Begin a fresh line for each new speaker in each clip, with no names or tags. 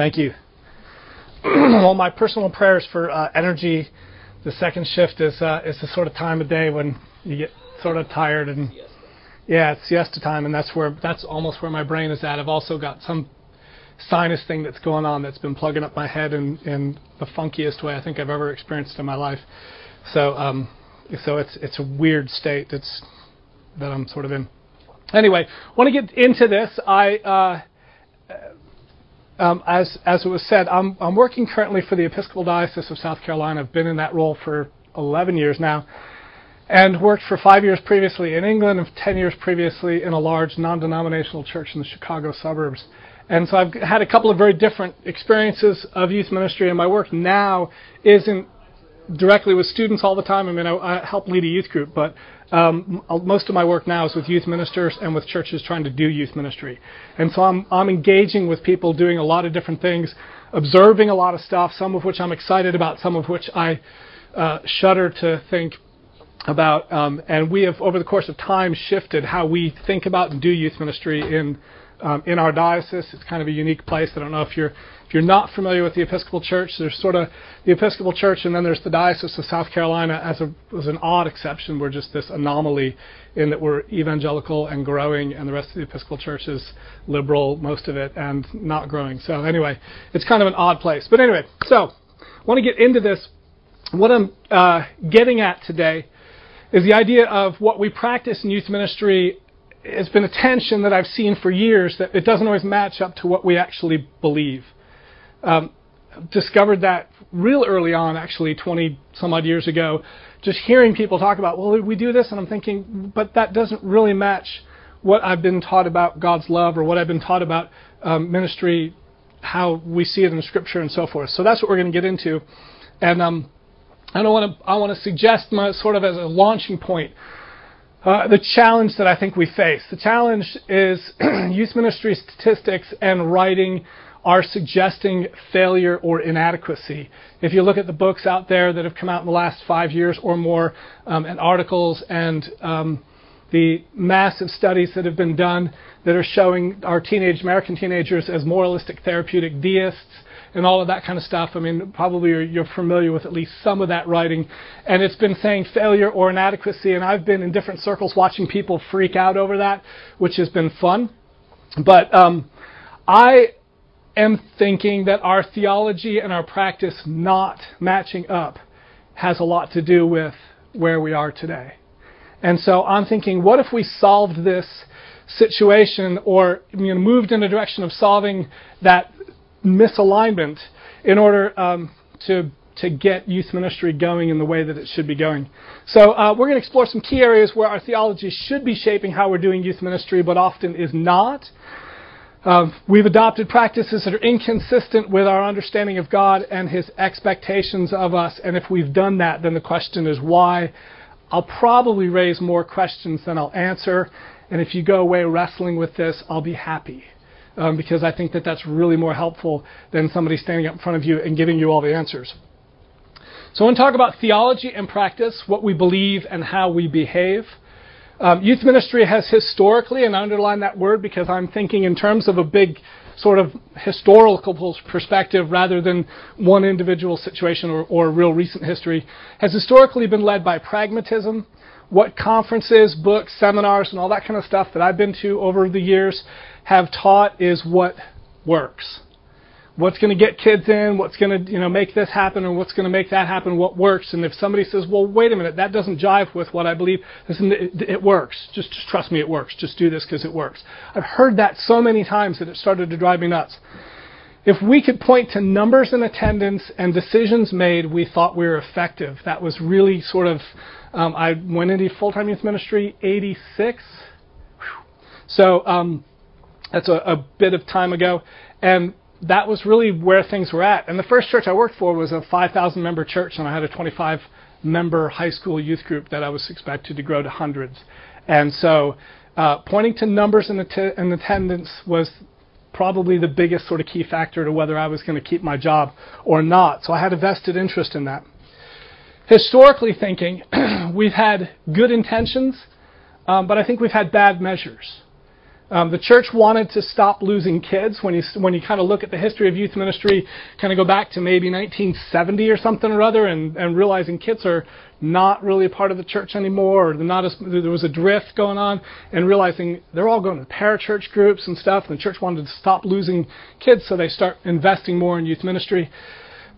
Thank you. well, my personal prayers for uh, energy. The second shift is uh, is the sort of time of day when you get sort of tired and yeah, it's siesta time, and that's where that's almost where my brain is at. I've also got some sinus thing that's going on that's been plugging up my head in, in the funkiest way I think I've ever experienced in my life. So um, so it's it's a weird state that's that I'm sort of in. Anyway, want to get into this. I uh, um, as as it was said, I'm I'm working currently for the Episcopal Diocese of South Carolina. I've been in that role for 11 years now, and worked for five years previously in England and 10 years previously in a large non-denominational church in the Chicago suburbs. And so I've had a couple of very different experiences of youth ministry, and my work now isn't directly with students all the time. I mean, I, I help lead a youth group, but um, most of my work now is with youth ministers and with churches trying to do youth ministry. And so I'm, I'm engaging with people doing a lot of different things, observing a lot of stuff, some of which I'm excited about, some of which I uh, shudder to think about. Um, and we have, over the course of time, shifted how we think about and do youth ministry in um, in our diocese. It's kind of a unique place. I don't know if you're if you're not familiar with the Episcopal Church. There's sort of the Episcopal Church, and then there's the Diocese of South Carolina as a as an odd exception. We're just this anomaly in that we're evangelical and growing, and the rest of the Episcopal Church is liberal, most of it, and not growing. So anyway, it's kind of an odd place. But anyway, so I want to get into this. What I'm uh, getting at today is the idea of what we practice in youth ministry has been a tension that I've seen for years that it doesn't always match up to what we actually believe. Um, discovered that real early on, actually 20 some odd years ago, just hearing people talk about, well, we do this, and I'm thinking, but that doesn't really match what I've been taught about God's love or what I've been taught about um, ministry, how we see it in Scripture and so forth. So that's what we're going to get into, and um, I want to I want to suggest my, sort of as a launching point uh, the challenge that I think we face. The challenge is youth ministry statistics and writing are suggesting failure or inadequacy. If you look at the books out there that have come out in the last five years or more, um, and articles and um, the massive studies that have been done that are showing our teenage American teenagers as moralistic therapeutic deists, and all of that kind of stuff. I mean, probably you're, you're, familiar with at least some of that writing. And it's been saying failure or inadequacy, and I've been in different circles watching people freak out over that, which has been fun. But um, I am thinking that our theology and our practice not matching up has a lot to do with where we are today. And so I'm thinking, what if we solved this situation or you know, moved in a direction of solving that misalignment in order um, to to get youth ministry going in the way that it should be going. So uh, we're going to explore some key areas where our theology should be shaping how we're doing youth ministry, but often is not. We've adopted practices that are inconsistent with our understanding of God and His expectations of us, and if we've done that, then the question is why. I'll probably raise more questions than I'll answer, and if you go away wrestling with this, I'll be happy um, because I think that that's really more helpful than somebody standing up in front of you and giving you all the answers. So I want to talk about theology and practice, what we believe and how we behave. Um, youth ministry has historically, and I underline that word because I'm thinking in terms of a big sort of historical perspective rather than one individual situation or, or real recent history, has historically been led by pragmatism. What conferences, books, seminars, and all that kind of stuff that I've been to over the years have taught is what works. What's going to get kids in, what's going to you know make this happen, or what's going to make that happen, what works. And if somebody says, well, wait a minute, that doesn't jive with what I believe, listen, it, it works. Just, just trust me, it works. Just do this because it works. I've heard that so many times that it started to drive me nuts. If we could point to numbers in attendance and decisions made, we thought we were effective. That was really sort of, um, I went into full time youth ministry 86. So, um, that's a, a bit of time ago. And that was really where things were at. And the first church I worked for was a 5,000 member church, and I had a 25 member high school youth group that I was expected to grow to hundreds. And so uh, pointing to numbers in, att- in attendance was probably the biggest sort of key factor to whether I was going to keep my job or not. So I had a vested interest in that. Historically thinking, we've had good intentions, um, but I think we've had bad measures. Um, the church wanted to stop losing kids. When you when you kind of look at the history of youth ministry, kind of go back to maybe 1970 or something or other, and, and realizing kids are not really a part of the church anymore, or not as, there was a drift going on, and realizing they're all going to parachurch groups and stuff. And the church wanted to stop losing kids, so they start investing more in youth ministry.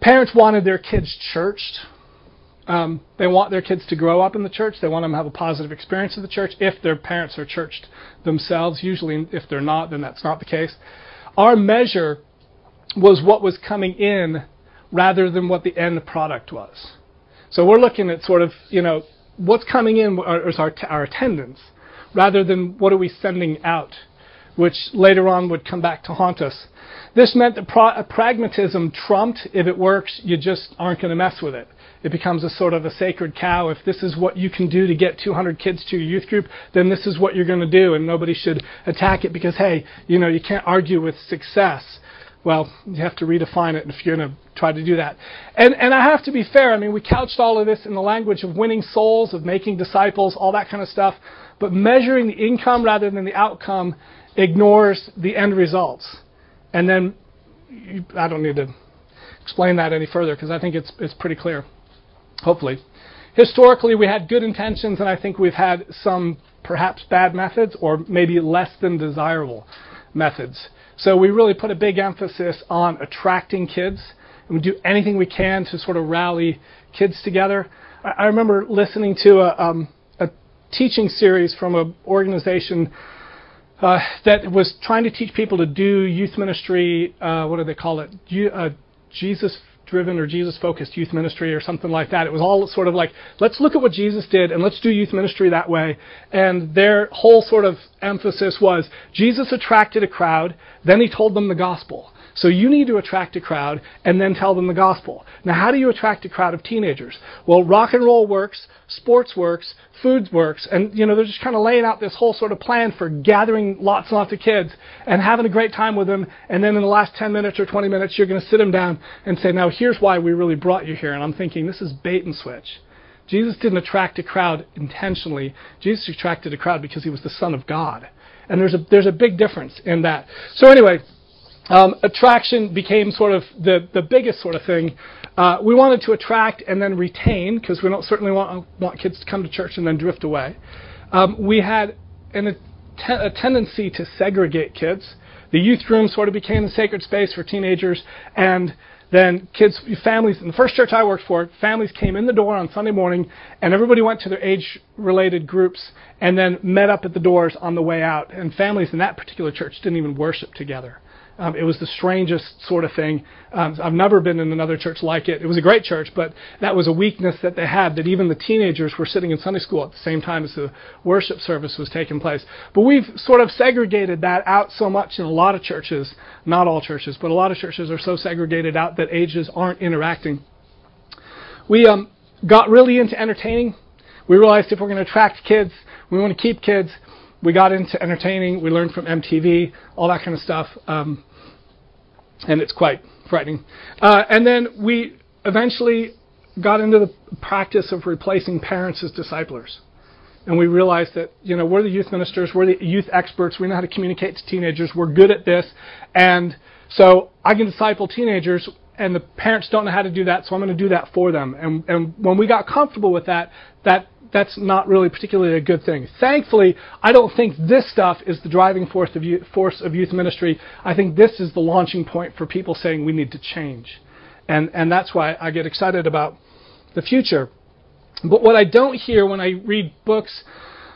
Parents wanted their kids churched. Um, they want their kids to grow up in the church. They want them to have a positive experience of the church if their parents are churched themselves. Usually, if they're not, then that's not the case. Our measure was what was coming in rather than what the end product was. So we're looking at sort of, you know, what's coming in is our, our attendance rather than what are we sending out, which later on would come back to haunt us. This meant that pragmatism trumped. If it works, you just aren't going to mess with it. It becomes a sort of a sacred cow. If this is what you can do to get 200 kids to your youth group, then this is what you're going to do, and nobody should attack it because, hey, you know, you can't argue with success. Well, you have to redefine it if you're going to try to do that. And, and I have to be fair. I mean, we couched all of this in the language of winning souls, of making disciples, all that kind of stuff. But measuring the income rather than the outcome ignores the end results. And then I don't need to explain that any further because I think it's, it's pretty clear hopefully. Historically, we had good intentions, and I think we've had some perhaps bad methods or maybe less than desirable methods. So we really put a big emphasis on attracting kids, and we do anything we can to sort of rally kids together. I, remember listening to a, um, a teaching series from an organization uh, that was trying to teach people to do youth ministry. Uh, what do they call it? uh, Jesus driven or Jesus focused youth ministry or something like that. It was all sort of like, let's look at what Jesus did and let's do youth ministry that way. And their whole sort of emphasis was Jesus attracted a crowd, then he told them the gospel. So you need to attract a crowd and then tell them the gospel. Now, how do you attract a crowd of teenagers? Well, rock and roll works, sports works, food works, and you know they're just kind of laying out this whole sort of plan for gathering lots and lots of kids and having a great time with them. And then in the last 10 minutes or 20 minutes, you're going to sit them down and say, "Now, here's why we really brought you here." And I'm thinking this is bait and switch. Jesus didn't attract a crowd intentionally. Jesus attracted a crowd because he was the Son of God. And there's a, there's a big difference in that. So, anyway, um, attraction became sort of the, the biggest sort of thing. Uh, we wanted to attract and then retain because we don't certainly want, want kids to come to church and then drift away. Um, we had an, a, a tendency to segregate kids. The youth room sort of became the sacred space for teenagers, and then kids, families, in the first church I worked for, families came in the door on Sunday morning, and everybody went to their age related groups and then met up at the doors on the way out. And families in that particular church didn't even worship together. Um, it was the strangest sort of thing. Um, I've never been in another church like it. It was a great church, but that was a weakness that they had that even the teenagers were sitting in Sunday school at the same time as the worship service was taking place. But we've sort of segregated that out so much in a lot of churches, not all churches, but a lot of churches are so segregated out that ages aren't interacting. We um, got really into entertaining. We realized if we're going to attract kids, we want to keep kids we got into entertaining. We learned from MTV, all that kind of stuff, um, and it's quite frightening. Uh, and then we eventually got into the practice of replacing parents as disciplers. And we realized that, you know, we're the youth ministers, we're the youth experts, we know how to communicate to teenagers, we're good at this. And so I can disciple teenagers, and the parents don't know how to do that, so I'm going to do that for them. And, and when we got comfortable with that, that that's not really particularly a good thing. Thankfully, I don't think this stuff is the driving force of youth, force of youth ministry. I think this is the launching point for people saying we need to change. And, and that's why I get excited about the future. But what I don't hear when I read books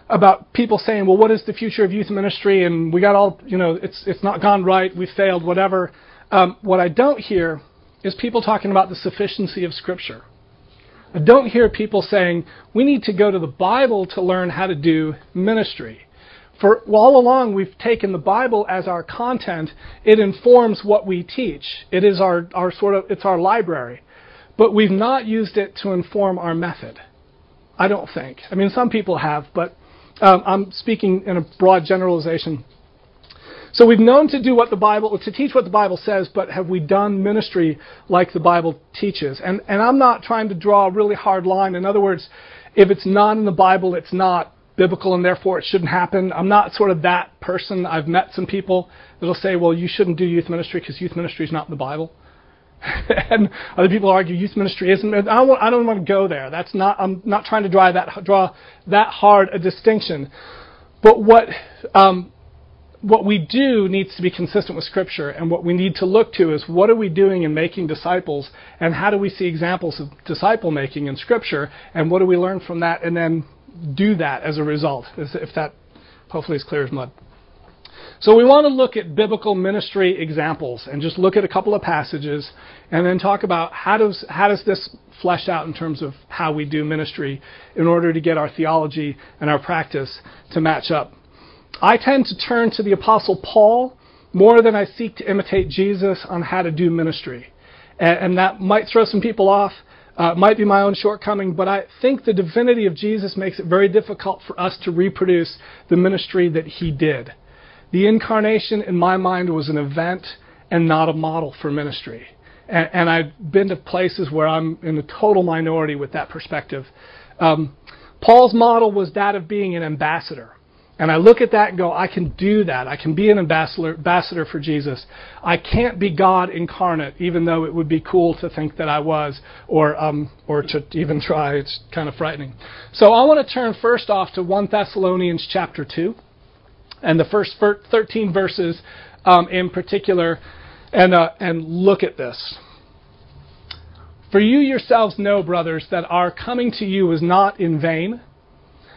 about people saying, well, what is the future of youth ministry? And we got all, you know, it's, it's not gone right, we failed, whatever. Um, what I don't hear is people talking about the sufficiency of Scripture. I don't hear people saying, we need to go to the Bible to learn how to do ministry. For all along, we've taken the Bible as our content. It informs what we teach. It is our, our sort of, it's our library. But we've not used it to inform our method. I don't think. I mean, some people have, but um, I'm speaking in a broad generalization. So we've known to do what the Bible, to teach what the Bible says, but have we done ministry like the Bible teaches? And, and I'm not trying to draw a really hard line. In other words, if it's not in the Bible, it's not biblical and therefore it shouldn't happen. I'm not sort of that person. I've met some people that'll say, well, you shouldn't do youth ministry because youth ministry is not in the Bible. and other people argue youth ministry isn't. I don't, I don't want to go there. That's not. I'm not trying to draw that draw that hard a distinction. But what um, what we do needs to be consistent with Scripture, and what we need to look to is what are we doing in making disciples, and how do we see examples of disciple making in Scripture, and what do we learn from that, and then do that as a result, if that hopefully is clear as mud. So we want to look at biblical ministry examples and just look at a couple of passages and then talk about how does how does this flesh out in terms of how we do ministry in order to get our theology and our practice to match up. I tend to turn to the apostle Paul more than I seek to imitate Jesus on how to do ministry. And, and that might throw some people off, uh, might be my own shortcoming, but I think the divinity of Jesus makes it very difficult for us to reproduce the ministry that he did. The incarnation, in my mind, was an event and not a model for ministry. And, and I've been to places where I'm in a total minority with that perspective. Um, Paul's model was that of being an ambassador. And I look at that and go, I can do that. I can be an ambassador, ambassador for Jesus. I can't be God incarnate, even though it would be cool to think that I was, or um, or to even try. It's kind of frightening. So I want to turn first off to 1 Thessalonians chapter 2, and the first 13 verses um, in particular, and uh, and look at this. For you yourselves know, brothers, that our coming to you was not in vain.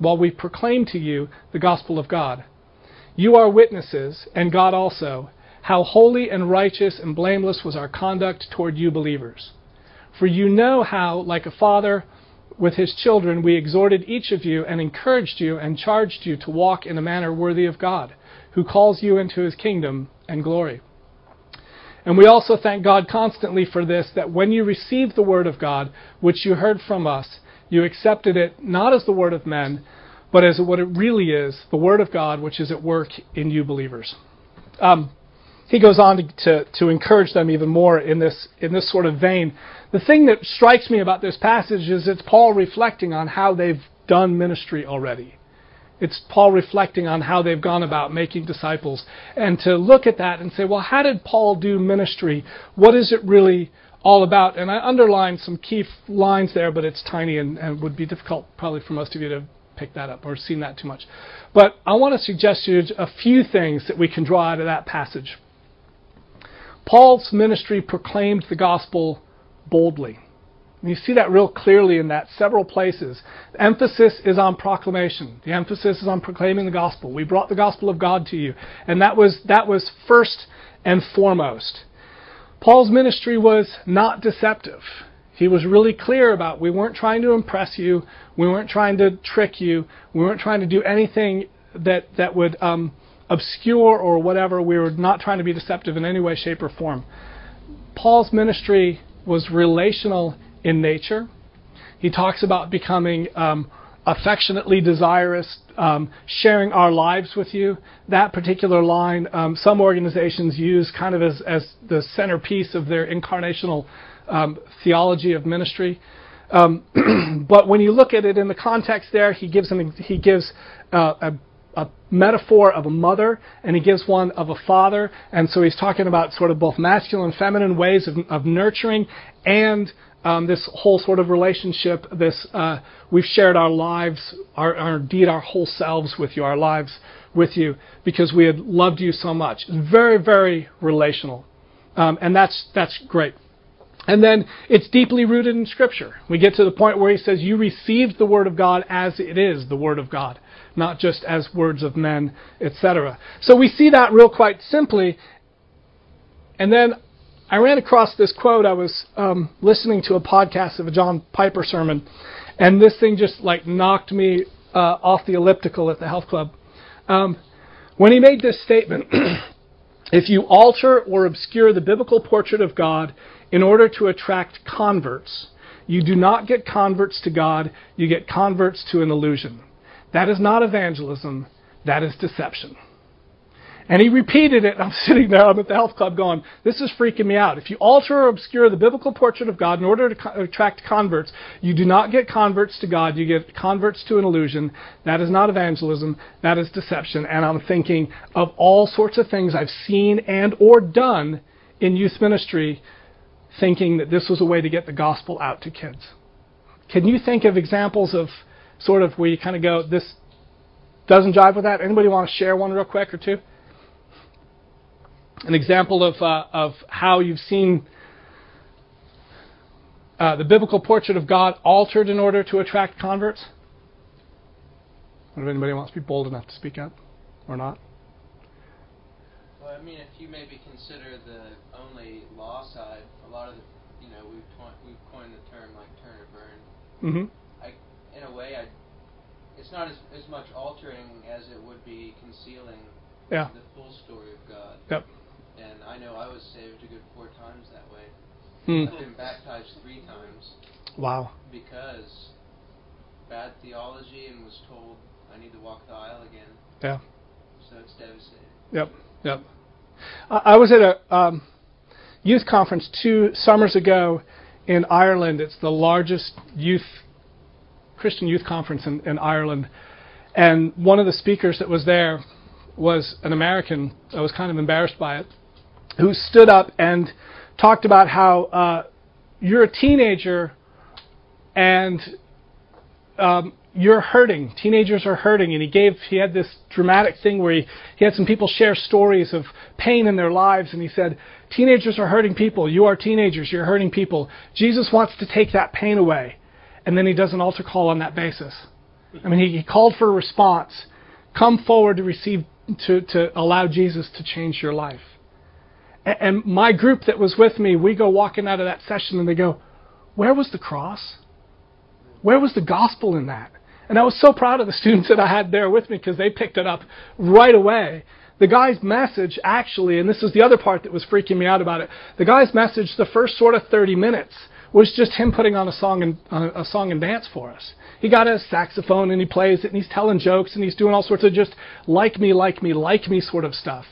while we proclaim to you the gospel of God. You are witnesses, and God also, how holy and righteous and blameless was our conduct toward you believers. For you know how, like a father with his children, we exhorted each of you and encouraged you and charged you to walk in a manner worthy of God, who calls you into his kingdom and glory. And we also thank God constantly for this, that when you received the word of God, which you heard from us, you accepted it not as the word of men, but as what it really is, the word of God, which is at work in you believers. Um, he goes on to, to, to, encourage them even more in this, in this sort of vein. The thing that strikes me about this passage is it's Paul reflecting on how they've done ministry already. It's Paul reflecting on how they've gone about making disciples. And to look at that and say, well, how did Paul do ministry? What is it really all about. And I underlined some key lines there, but it's tiny and, and would be difficult probably for most of you to pick that up or seen that too much. But I want to suggest to you a few things that we can draw out of that passage. Paul's ministry proclaimed the gospel boldly. you see that real clearly in that several places. The emphasis is on proclamation. The emphasis is on proclaiming the gospel. We brought the gospel of God to you. And that was that was first and foremost. Paul's ministry was not deceptive. He was really clear about we weren't trying to impress you, we weren't trying to trick you, we weren't trying to do anything that that would um, obscure or whatever. We were not trying to be deceptive in any way, shape, or form. Paul's ministry was relational in nature. He talks about becoming um, affectionately desirous, um, sharing our lives with you. That particular line, um, some organizations use kind of as, as the centerpiece of their incarnational um, theology of ministry. Um, but when you look at it in the context there, he gives, an, he gives uh, a a metaphor of a mother and he gives one of a father. And so he's talking about sort of both masculine and feminine ways of, of nurturing and um, this whole sort of relationship, this uh, we've shared our lives, our, our, indeed our whole selves with you, our lives with you because we had loved you so much. Very, very relational. Um, and that's, that's great. And then it's deeply rooted in Scripture. We get to the point where he says, You received the Word of God as it is the Word of God, not just as words of men, etc. So we see that real quite simply. And then I ran across this quote. I was um, listening to a podcast of a John Piper sermon, and this thing just like knocked me uh, off the elliptical at the health club. Um, when he made this statement, if you alter or obscure the biblical portrait of God in order to attract converts, you do not get converts to God, you get converts to an illusion. That is not evangelism, that is deception. And he repeated it, I'm sitting there, I'm at the health club going, this is freaking me out. If you alter or obscure the biblical portrait of God in order to co- attract converts, you do not get converts to God, you get converts to an illusion. That is not evangelism, that is deception. And I'm thinking of all sorts of things I've seen and or done in youth ministry thinking that this was a way to get the gospel out to kids. Can you think of examples of sort of where you kind of go, this doesn't jive with that? Anybody want to share one real quick or two? An example of, uh, of how you've seen uh, the biblical portrait of God altered in order to attract converts? If anybody wants to be bold enough to speak up or not?
Well, I mean, if you maybe consider the only law side, a lot of the, you know, we've, to- we've coined the term like turn or burn.
Mm-hmm.
I, in a way, I, it's not as, as much altering as it would be concealing
Yeah.
the full story of God.
Yep.
And I know I was saved a good four times that way.
Hmm.
I've been baptized three times
Wow.
because bad theology and was told I need to walk the aisle again.
Yeah.
So it's devastating.
Yep. Yep. I I was at a um, youth conference two summers ago in Ireland. It's the largest youth Christian youth conference in, in Ireland, and one of the speakers that was there was an American. I was kind of embarrassed by it, who stood up and talked about how uh, you're a teenager and um, you're hurting. Teenagers are hurting, and he gave he had this dramatic thing where he, he had some people share stories of pain in their lives, and he said, "Teenagers are hurting people. You are teenagers. You're hurting people. Jesus wants to take that pain away." And then he does an altar call on that basis. I mean, he, he called for a response. Come forward to receive to to allow Jesus to change your life. And, my group that was with me, we go walking out of that session, and they go, "Where was the cross?" Where was the gospel in that? And I was so proud of the students that I had there with me because they picked it up right away. The guy's message, actually, and this is the other part that was freaking me out about it. The guy's message, the first sort of 30 minutes, was just him putting on a song and uh, a song and dance for us. He got a saxophone and he plays it and he's telling jokes and he's doing all sorts of just like me, like me, like me sort of stuff.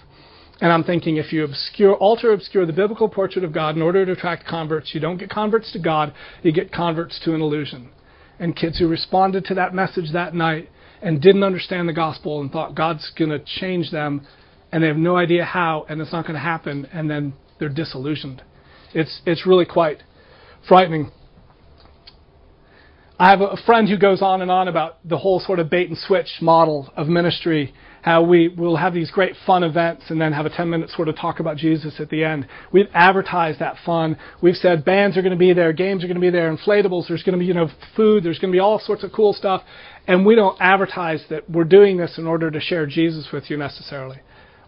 And I'm thinking if you obscure, alter, obscure the biblical portrait of God in order to attract converts, you don't get converts to God, you get converts to an illusion and kids who responded to that message that night and didn't understand the gospel and thought God's going to change them and they have no idea how and it's not going to happen and then they're disillusioned. It's it's really quite frightening. I have a friend who goes on and on about the whole sort of bait and switch model of ministry. How we will have these great fun events and then have a 10 minute sort of talk about Jesus at the end. We've advertised that fun. We've said bands are going to be there, games are going to be there, inflatables, there's going to be, you know, food, there's going to be all sorts of cool stuff. And we don't advertise that we're doing this in order to share Jesus with you necessarily.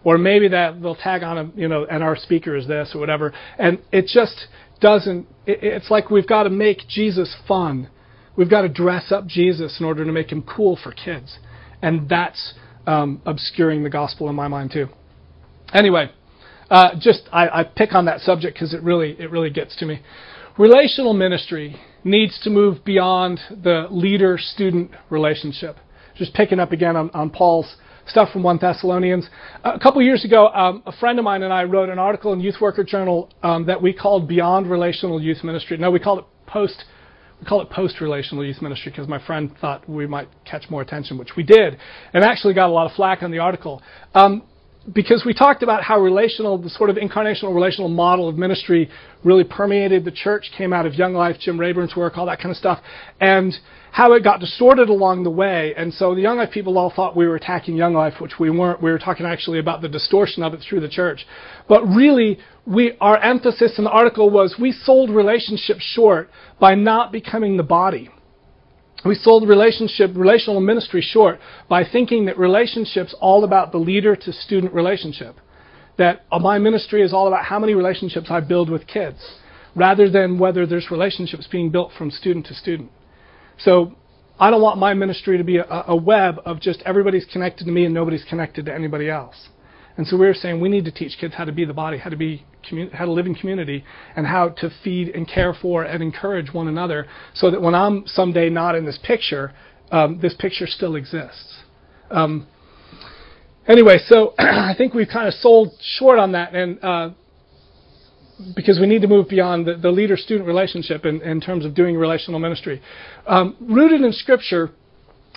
Or maybe that they'll tag on a, you know, and our speaker is this or whatever. And it just doesn't, it, it's like we've got to make Jesus fun. We've got to dress up Jesus in order to make him cool for kids. And that's um, obscuring the gospel in my mind too. Anyway, uh, just I, I pick on that subject because it really it really gets to me. Relational ministry needs to move beyond the leader-student relationship. Just picking up again on, on Paul's stuff from 1 Thessalonians. A couple years ago, um, a friend of mine and I wrote an article in Youth Worker Journal um, that we called Beyond Relational Youth Ministry. No, we called it Post we call it post-relational youth ministry because my friend thought we might catch more attention, which we did, and actually got a lot of flack on the article. Um, because we talked about how relational, the sort of incarnational relational model of ministry really permeated the church, came out of Young Life, Jim Rayburn's work, all that kind of stuff, and how it got distorted along the way. And so the Young Life people all thought we were attacking Young Life, which we weren't. We were talking actually about the distortion of it through the church. But really, we, our emphasis in the article was we sold relationships short by not becoming the body. We sold relationship, relational ministry short by thinking that relationships all about the leader to student relationship. That uh, my ministry is all about how many relationships I build with kids, rather than whether there's relationships being built from student to student. So I don't want my ministry to be a, a web of just everybody's connected to me and nobody's connected to anybody else. And so we were saying we need to teach kids how to be the body, how to be how to live in community, and how to feed and care for and encourage one another, so that when I'm someday not in this picture, um, this picture still exists. Um, anyway, so I think we've kind of sold short on that, and uh, because we need to move beyond the, the leader-student relationship in, in, terms of doing relational ministry. Um, rooted in Scripture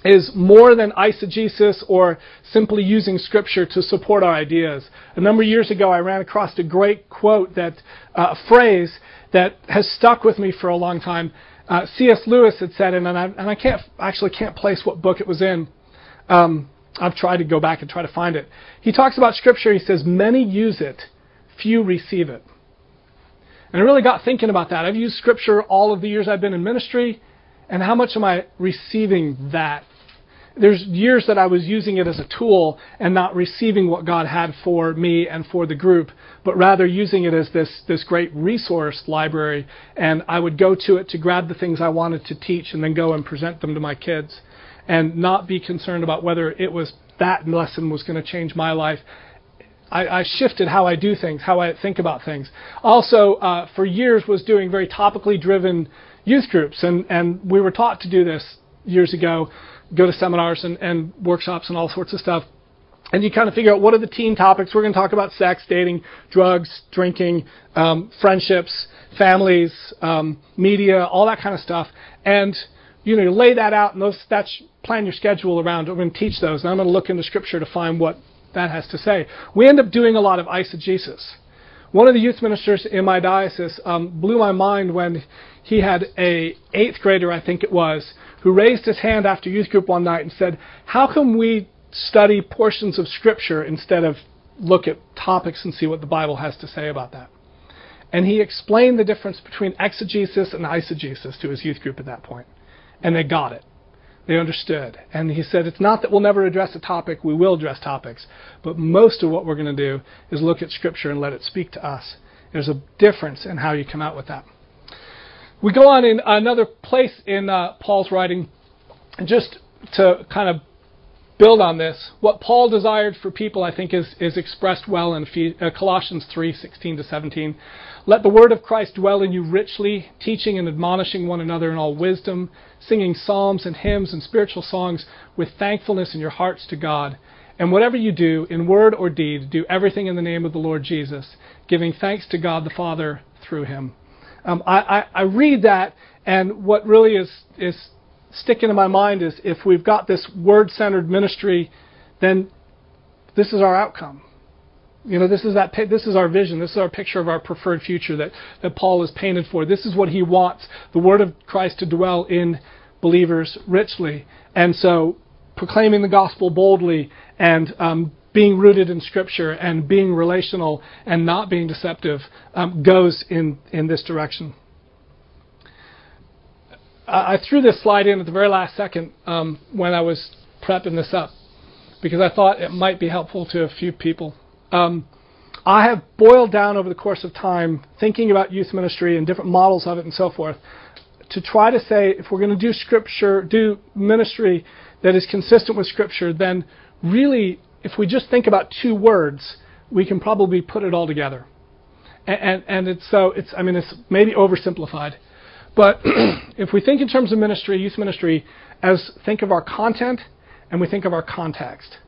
is more than eisegesis or simply using Scripture to support our ideas. A number of years ago, I ran across a great quote that uh, phrase that has stuck with me for a long time. Uh, C.S. Lewis had said, and I, and I can't actually can't place what book it was in. Um, I've tried to go back and try to find it. He talks about Scripture. He says, "Many use it, few receive it." And I really got thinking about that. I've used Scripture all of the years I've been in ministry, and how much am I receiving that? There's years that I was using it as a tool and not receiving what God had for me and for the group, but rather using it as this, this great resource library. And I would go to it to grab the things I wanted to teach and then go and present them to my kids and not be concerned about whether it was that lesson was going to change my life I, I, shifted how I do things, how I think about things. Also, uh, for years, was doing very topically driven youth groups, and, and we were taught to do this years ago, go to seminars and, and workshops and all sorts of stuff. And you kind of figure out what are the teen topics. We're going to talk about sex, dating, drugs, drinking, um, friendships, families, um, media, all that kind of stuff. And you know, you lay that out and those that's plan your schedule around. We're going to teach those, and I'm going to look into Scripture to find what that has to say. We end up doing a lot of eisegesis. One of the youth ministers in my diocese um, blew my mind when he had a eighth grader, I think it was, who raised his hand after youth group one night and said, "How come we study portions of Scripture instead of look at topics and see what the Bible has to say about that?" And he explained the difference between exegesis and eisegesis to his youth group at that point, and they got it. They understood. And he said, it's not that we'll never address a topic, we will address topics. But most of what we're going to do is look at Scripture and let it speak to us. There's a difference in how you come out with that. We go on in another place in uh, Paul's writing, just to kind of build on this. What Paul desired for people, I think, is, is expressed well in uh, Colossians 3 16 to 17. Let the word of Christ dwell in you richly, teaching and admonishing one another in all wisdom, singing psalms and hymns and spiritual songs with thankfulness in your hearts to God. And whatever you do, in word or deed, do everything in the name of the Lord Jesus, giving thanks to God the Father through him. Um, I, I, I read that, and what really is, is sticking in my mind is if we've got this word centered ministry, then this is our outcome. You know, this is that. This is our vision. This is our picture of our preferred future that that Paul is painted for. This is what he wants: the word of Christ to dwell in believers richly. And so, proclaiming the gospel boldly and um, being rooted in Scripture and being relational and not being deceptive um, goes in in this direction. I threw this slide in at the very last second um, when I was prepping this up because I thought it might be helpful to a few people. Um, I have boiled down over the course of time, thinking about youth ministry and different models of it and so forth, to try to say if we're going to do scripture, do ministry that is consistent with scripture, then really, if we just think about two words, we can probably put it all together. And, and, and it's so it's I mean it's maybe oversimplified, but if we think in terms of ministry, youth ministry, as think of our content and we think of our context.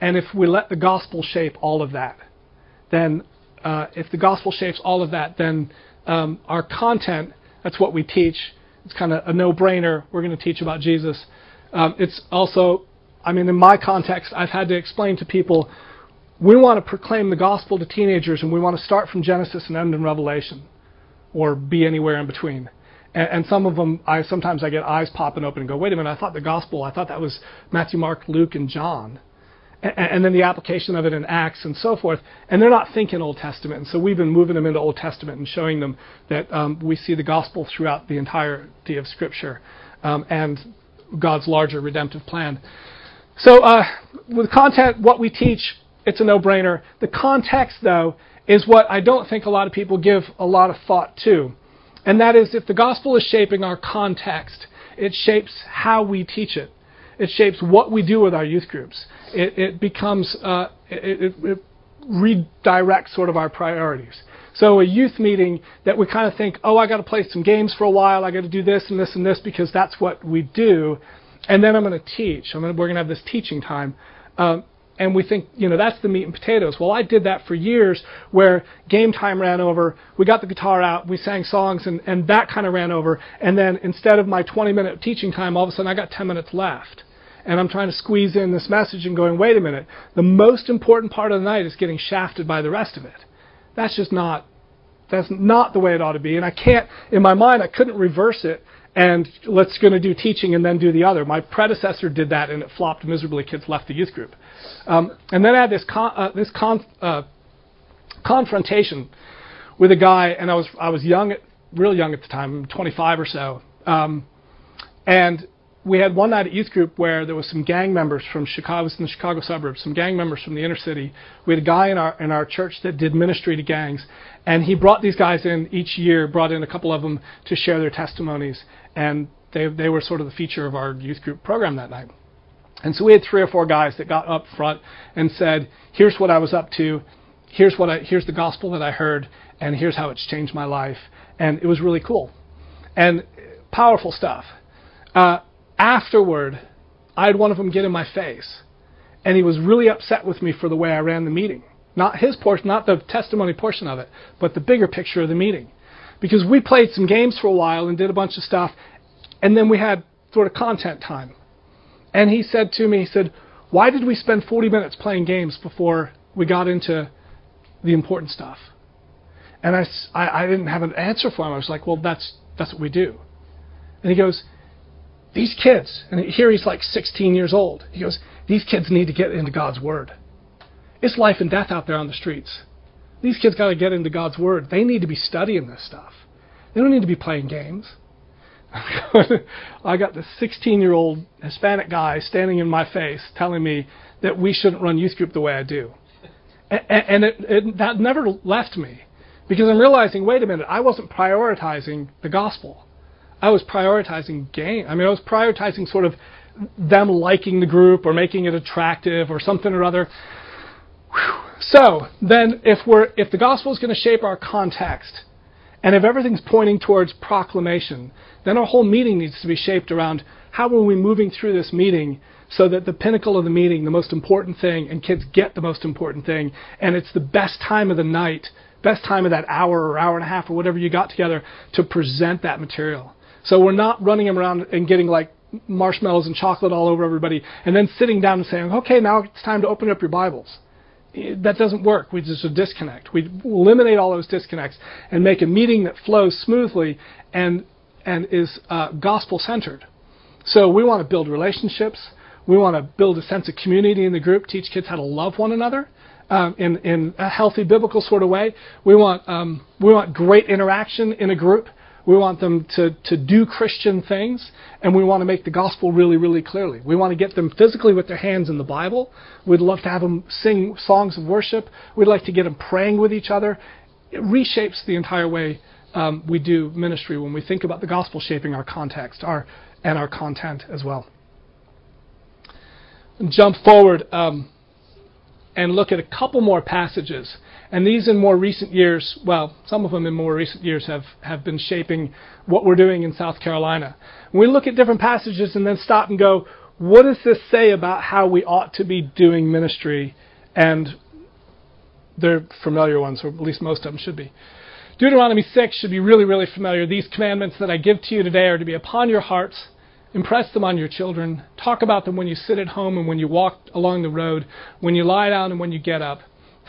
And if we let the gospel shape all of that, then uh, if the gospel shapes all of that, then um, our content, that's what we teach. It's kind of a no brainer. We're going to teach about Jesus. Um, it's also, I mean, in my context, I've had to explain to people we want to proclaim the gospel to teenagers, and we want to start from Genesis and end in Revelation, or be anywhere in between. And, and some of them, I sometimes I get eyes popping open and go, "Wait a minute! I thought the gospel, I thought that was Matthew, Mark, Luke, and John." And, then the application of it in Acts and so forth, and they're not thinking Old Testament. And so we've been moving them into Old Testament and showing them that um, we see the gospel throughout the entirety of Scripture um, and God's larger redemptive plan. So, uh, with content, what we teach, it's a no brainer. The context, though, is what I don't think a lot of people give a lot of thought to. And that is if the gospel is shaping our context, it shapes how we teach it. It shapes what we do with our youth groups. It, it becomes, uh, it, it, it redirects sort of our priorities. So a youth meeting that we kind of think, oh, I got to play some games for a while. I got to do this and this and this because that's what we do, and then I'm going to teach. I'm gonna, we're going to have this teaching time. Um, and we think, you know, that's the meat and potatoes. Well, I did that for years where game time ran over, we got the guitar out, we sang songs, and, and that kind of ran over. And then instead of my 20 minute teaching time, all of a sudden I got 10 minutes left. And I'm trying to squeeze in this message and going, wait a minute, the most important part of the night is getting shafted by the rest of it. That's just not that's not the way it ought to be. And I can't in my mind I couldn't reverse it and let's going to do teaching and then do the other. My predecessor did that and it flopped miserably. Kids left the youth group. Um, and then I had this con- uh, this con- uh, confrontation with a guy, and I was I was young, real young at the time, 25 or so. Um, and we had one night at youth group where there was some gang members from Chicago, was in the Chicago suburbs, some gang members from the inner city. We had a guy in our in our church that did ministry to gangs, and he brought these guys in each year, brought in a couple of them to share their testimonies, and they they were sort of the feature of our youth group program that night. And so we had three or four guys that got up front and said, "Here's what I was up to, here's what I, here's the gospel that I heard, and here's how it's changed my life." And it was really cool, and powerful stuff. Uh, afterward, I had one of them get in my face, and he was really upset with me for the way I ran the meeting. Not his portion, not the testimony portion of it, but the bigger picture of the meeting. Because we played some games for a while and did a bunch of stuff, and then we had sort of content time. And he said to me, he said, Why did we spend 40 minutes playing games before we got into the important stuff? And I, I, I didn't have an answer for him. I was like, Well, that's, that's what we do. And he goes, these kids, and here he's like 16 years old. He goes, these kids need to get into God's Word. It's life and death out there on the streets. These kids got to get into God's Word. They need to be studying this stuff. They don't need to be playing games. I got this 16 year old Hispanic guy standing in my face telling me that we shouldn't run youth group the way I do. And, it, it, that never left me because I'm realizing wait a minute, I wasn't prioritizing the gospel. I was prioritizing game. I mean, I was prioritizing sort of them liking the group or making it attractive or something or other. Whew. So then, if we're if the gospel is going to shape our context, and if everything's pointing towards proclamation, then our whole meeting needs to be shaped around how are we moving through this meeting so that the pinnacle of the meeting, the most important thing, and kids get the most important thing, and it's the best time of the night, best time of that hour or hour and a half or whatever you got together to present that material. So we're not running them around and getting like marshmallows and chocolate all over everybody and then sitting down and saying, okay, now it's time to open up your Bibles. That doesn't work. We just disconnect. We eliminate all those disconnects and make a meeting that flows smoothly and and is uh, gospel centered. So we want to build relationships. We want to build a sense of community in the group. Teach kids how to love one another um, in in a healthy biblical sort of way. We want um, we want great interaction in a group. We want them to, to do Christian things, and we want to make the gospel really, really clearly. We want to get them physically with their hands in the Bible. We'd love to have them sing songs of worship. We'd like to get them praying with each other. It reshapes the entire way um, we do ministry when we think about the gospel shaping our context our, and our content as well. Jump forward um, and look at a couple more passages and these in more recent years, well, some of them in more recent years have, have been shaping what we're doing in South Carolina. We look at different passages and then stop and go, what does this say about how we ought to be doing ministry? And they're familiar ones, or at least most of them should be. Deuteronomy 6 should be really, really familiar. These commandments that I give to you today are to be upon your hearts Impress them on your children. Talk about them when you sit at home and when you walk along the road, when you lie down and when you get up.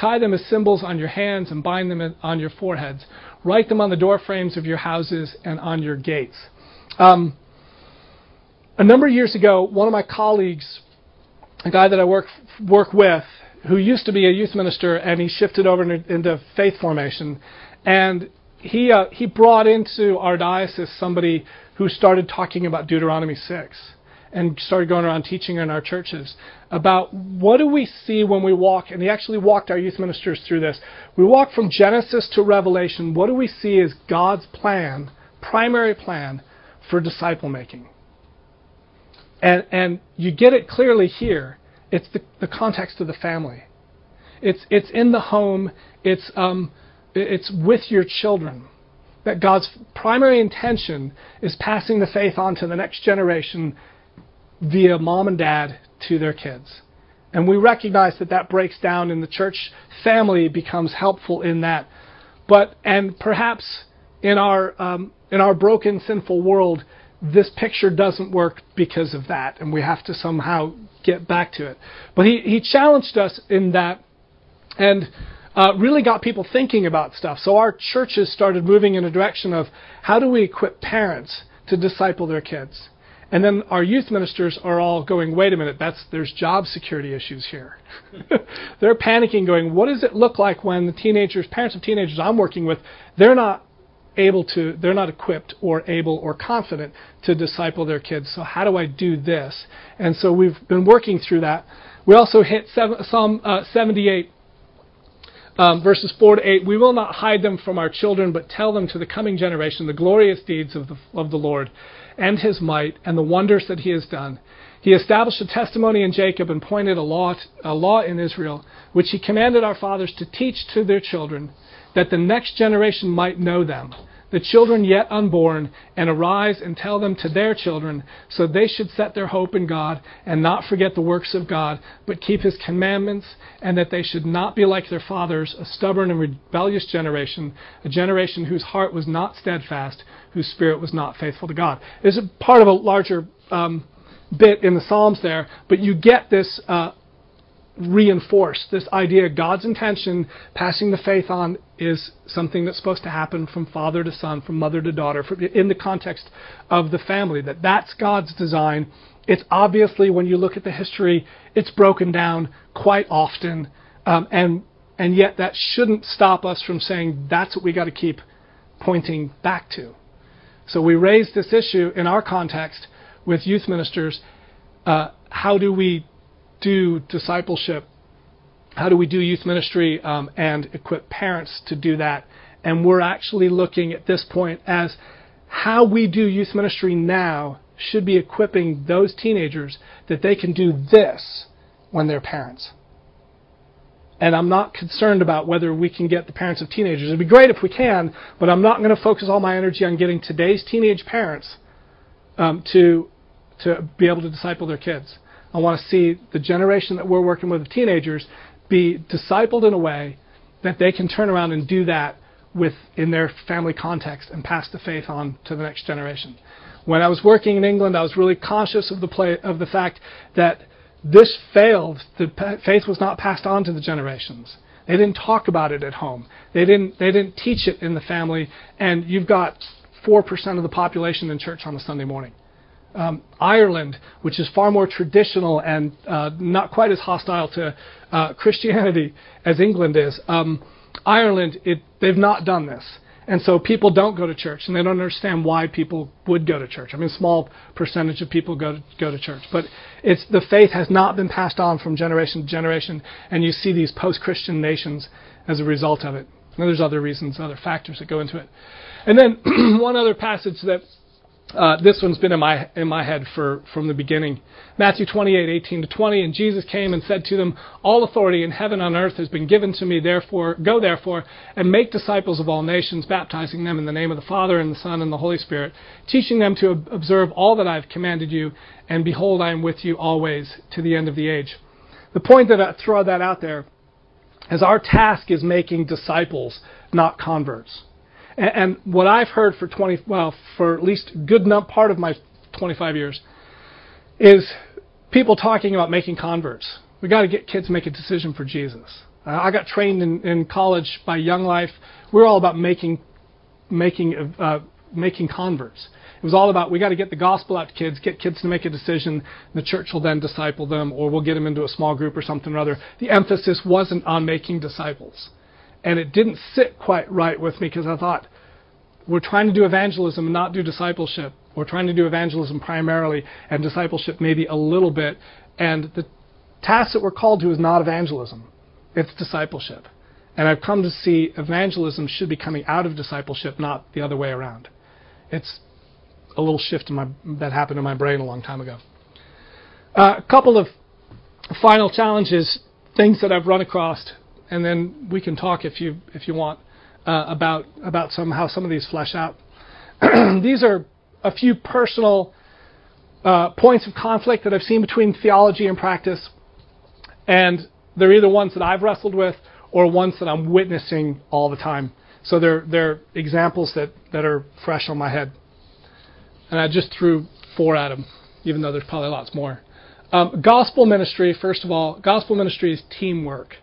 Tie them as symbols on your hands and bind them on your foreheads. Write them on the door frames of your houses and on your gates. Um, a number of years ago, one of my colleagues, a guy that I work work with, who used to be a youth minister, and he shifted over into faith formation, and he uh, he brought into our diocese somebody who started talking about Deuteronomy six and started going around teaching in our churches about what do we see when we walk, and he actually walked our youth ministers through this. We walk from Genesis to Revelation. What do we see as God's plan, primary plan for disciple making? And, and you get it clearly here. It's the, the context of the family. It's, it's in the home. It's, um, it's with your children. That God's primary intention is passing the faith on to the next generation via mom and dad to their kids. And we recognize that that breaks down in the church family becomes helpful in that. But and perhaps in our um, in our broken sinful world, this picture doesn't work because of that, and we have to somehow get back to it. But he he challenged us in that, and. Uh, really got people thinking about stuff. So our churches started moving in a direction of how do we equip parents to disciple their kids? And then our youth ministers are all going, wait a minute, that's there's job security issues here. they're panicking, going, what does it look like when the teenagers, parents of teenagers I'm working with, they're not able to, they're not equipped or able or confident to disciple their kids. So how do I do this? And so we've been working through that. We also hit seven, Psalm uh, 78. Um, verses 4 to 8, we will not hide them from our children, but tell them to the coming generation the glorious deeds of the, of the Lord and his might and the wonders that he has done. He established a testimony in Jacob and pointed a law, a law in Israel, which he commanded our fathers to teach to their children, that the next generation might know them the children yet unborn, and arise and tell them to their children, so they should set their hope in God, and not forget the works of God, but keep his commandments, and that they should not be like their fathers, a stubborn and rebellious generation, a generation whose heart was not steadfast, whose spirit was not faithful to God. It's a part of a larger um, bit in the Psalms there, but you get this uh, reinforce this idea God's intention, passing the faith on, is something that's supposed to happen from father to son, from mother to daughter, in the context of the family. That that's God's design. It's obviously when you look at the history, it's broken down quite often, um, and and yet that shouldn't stop us from saying that's what we got to keep pointing back to. So we raise this issue in our context with youth ministers. Uh, how do we do discipleship? How do we do youth ministry um, and equip parents to do that? And we're actually looking at this point as how we do youth ministry now should be equipping those teenagers that they can do this when they're parents. And I'm not concerned about whether we can get the parents of teenagers. It'd be great if we can, but I'm not going to focus all my energy on getting today's teenage parents um, to to be able to disciple their kids. I want to see the generation that we're working with, the teenagers, be discipled in a way that they can turn around and do that with in their family context and pass the faith on to the next generation. When I was working in England, I was really conscious of the play, of the fact that this failed. The faith was not passed on to the generations. They didn't talk about it at home. They didn't they didn't teach it in the family. And you've got four percent of the population in church on a Sunday morning um, Ireland, which is far more traditional and uh, not quite as hostile to uh, Christianity as England is, um, Ireland, it, they've not done this. And so people don't go to church, and they don't understand why people would go to church. I mean, a small percentage of people go to, go to church, but it's the faith has not been passed on from generation to generation, and you see these post-Christian nations as a result of it. And there's other reasons, other factors that go into it. And then one other passage that uh, this one's been in my in my head for from the beginning. Matthew 28, 18 to 20. And Jesus came and said to them, All authority in heaven and earth has been given to me. Therefore, go therefore and make disciples of all nations, baptizing them in the name of the Father and the Son and the Holy Spirit, teaching them to observe all that I have commanded you. And behold, I am with you always to the end of the age. The point that I throw that out there is our task is making disciples, not converts. And, and what I've heard for 20, well, for at least good enough part of my 25 years, is people talking about making converts. We got to get kids to make a decision for Jesus. Uh, I got trained in, in college by Young Life. We're all about making making uh, making converts. It was all about we got to get the gospel out to kids, get kids to make a decision. The church will then disciple them, or we'll get them into a small group or something or other. The emphasis wasn't on making disciples, and it didn't sit quite right with me because I thought we're trying to do evangelism and not do discipleship. We're trying to do evangelism primarily and discipleship maybe a little bit. And the task that we're called to is not evangelism, it's discipleship. And I've come to see evangelism should be coming out of discipleship, not the other way around. It's a little shift my, that happened in my brain a long time ago. Uh, a couple of final challenges, things that I've run across, and then we can talk if you if you want uh, about about some how some of these flesh out. these are a few personal uh, points of conflict that I've seen between theology and practice, and they're either ones that I've wrestled with or ones that I'm witnessing all the time. So they're they're examples that, that are fresh on my head. And I just threw four at them, even though there's probably lots more. Um, gospel ministry, first of all, gospel ministry is teamwork.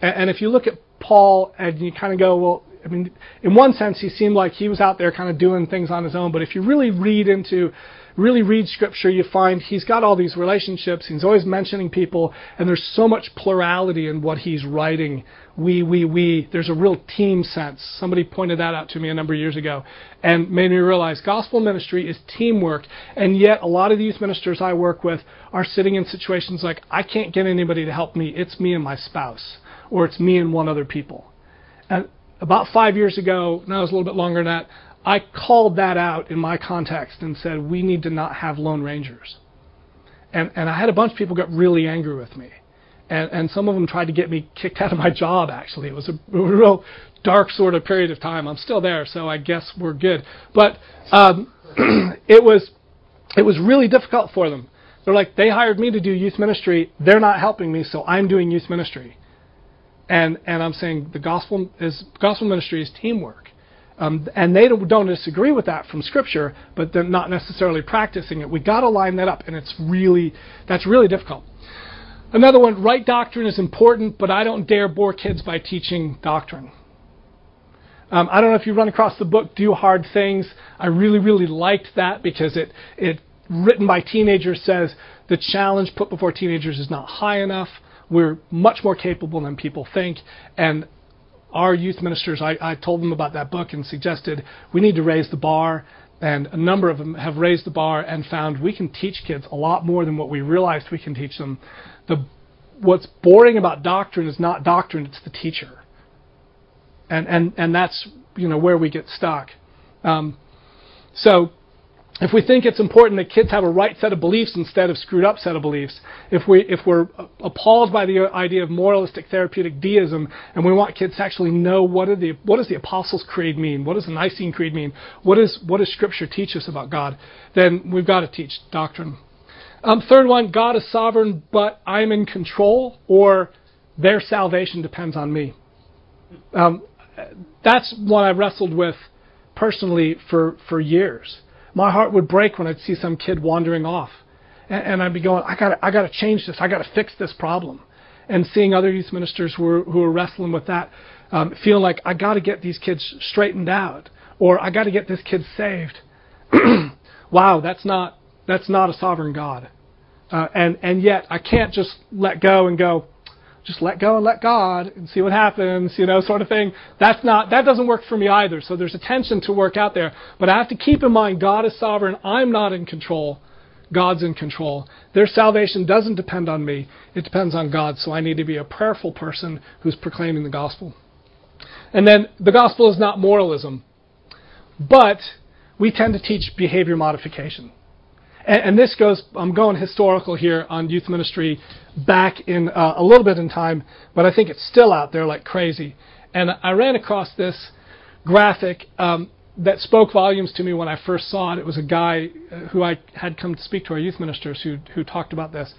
And, and if you look at Paul and you kind of go, well, I mean, in one sense, he seemed like he was out there kind of doing things on his own. But if you really read into, really read Scripture, you find he's got all these relationships. He's always mentioning people, and there's so much plurality in what he's writing. We, we, we. There's a real team sense. Somebody pointed that out to me a number of years ago, and made me realize gospel ministry is teamwork. And yet, a lot of the youth ministers I work with are sitting in situations like, I can't get anybody to help me. It's me and my spouse, or it's me and one other people. And about five years ago, now it's a little bit longer than that, I called that out in my context and said, we need to not have Lone Rangers. And, and I had a bunch of people get really angry with me. And, and some of them tried to get me kicked out of my job, actually. It was a, real dark sort of period of time. I'm still there, so I guess we're good. But um, it, was, it was really difficult for them. They're like, they hired me to do youth ministry. They're not helping me, so I'm doing youth ministry. And, and I'm saying the gospel is gospel ministry is teamwork. Um, and they don't, disagree with that from Scripture, but they're not necessarily practicing it. We got to line that up, and it's really that's really difficult. Another one: right doctrine is important, but I don't dare bore kids by teaching doctrine. Um, I don't know if you run across the book "Do Hard Things." I really, really liked that because it it written by teenagers says the challenge put before teenagers is not high enough. We're much more capable than people think. And our youth ministers, I, I told them about that book and suggested we need to raise the bar. And a number of them have raised the bar and found we can teach kids a lot more than what we realized we can teach them. The, what's boring about doctrine is not doctrine, it's the teacher. And, and, and that's you know, where we get stuck. Um, so if we think it's important that kids have a right set of beliefs instead of screwed up set of beliefs, if we if we're appalled by the idea of moralistic therapeutic deism and we want kids to actually know what the what does the Apostles' Creed mean, what does the Nicene Creed mean, what is what does Scripture teach us about God, then we've got to teach doctrine. Um, third one, God is sovereign, but I'm in control, or their salvation depends on me. Um, that's one I wrestled with personally for for years my heart would break when I'd see some kid wandering off. And, and I'd be going, I got I got to change this. I got to fix this problem. And seeing other youth ministers who are, who are wrestling with that, um, feeling like I got to get these kids straightened out, or I got to get this kid saved. wow, that's not that's not a sovereign God. Uh, and and yet I can't just let go and go just let go and let God and see what happens, you know, sort of thing. That's not, that doesn't work for me either. So there's a tension to work out there. But I have to keep in mind God is sovereign. I'm not in control. God's in control. Their salvation doesn't depend on me. It depends on God. So I need to be a prayerful person who's proclaiming the gospel. And then the gospel is not moralism. But we tend to teach behavior modification. And, and, this goes, I'm going historical here on youth ministry back in uh, a little bit in time, but I think it's still out there like crazy. And I ran across this graphic um, that spoke volumes to me when I first saw it. It was a guy uh, who I had come to speak to our youth ministers who, who talked about this.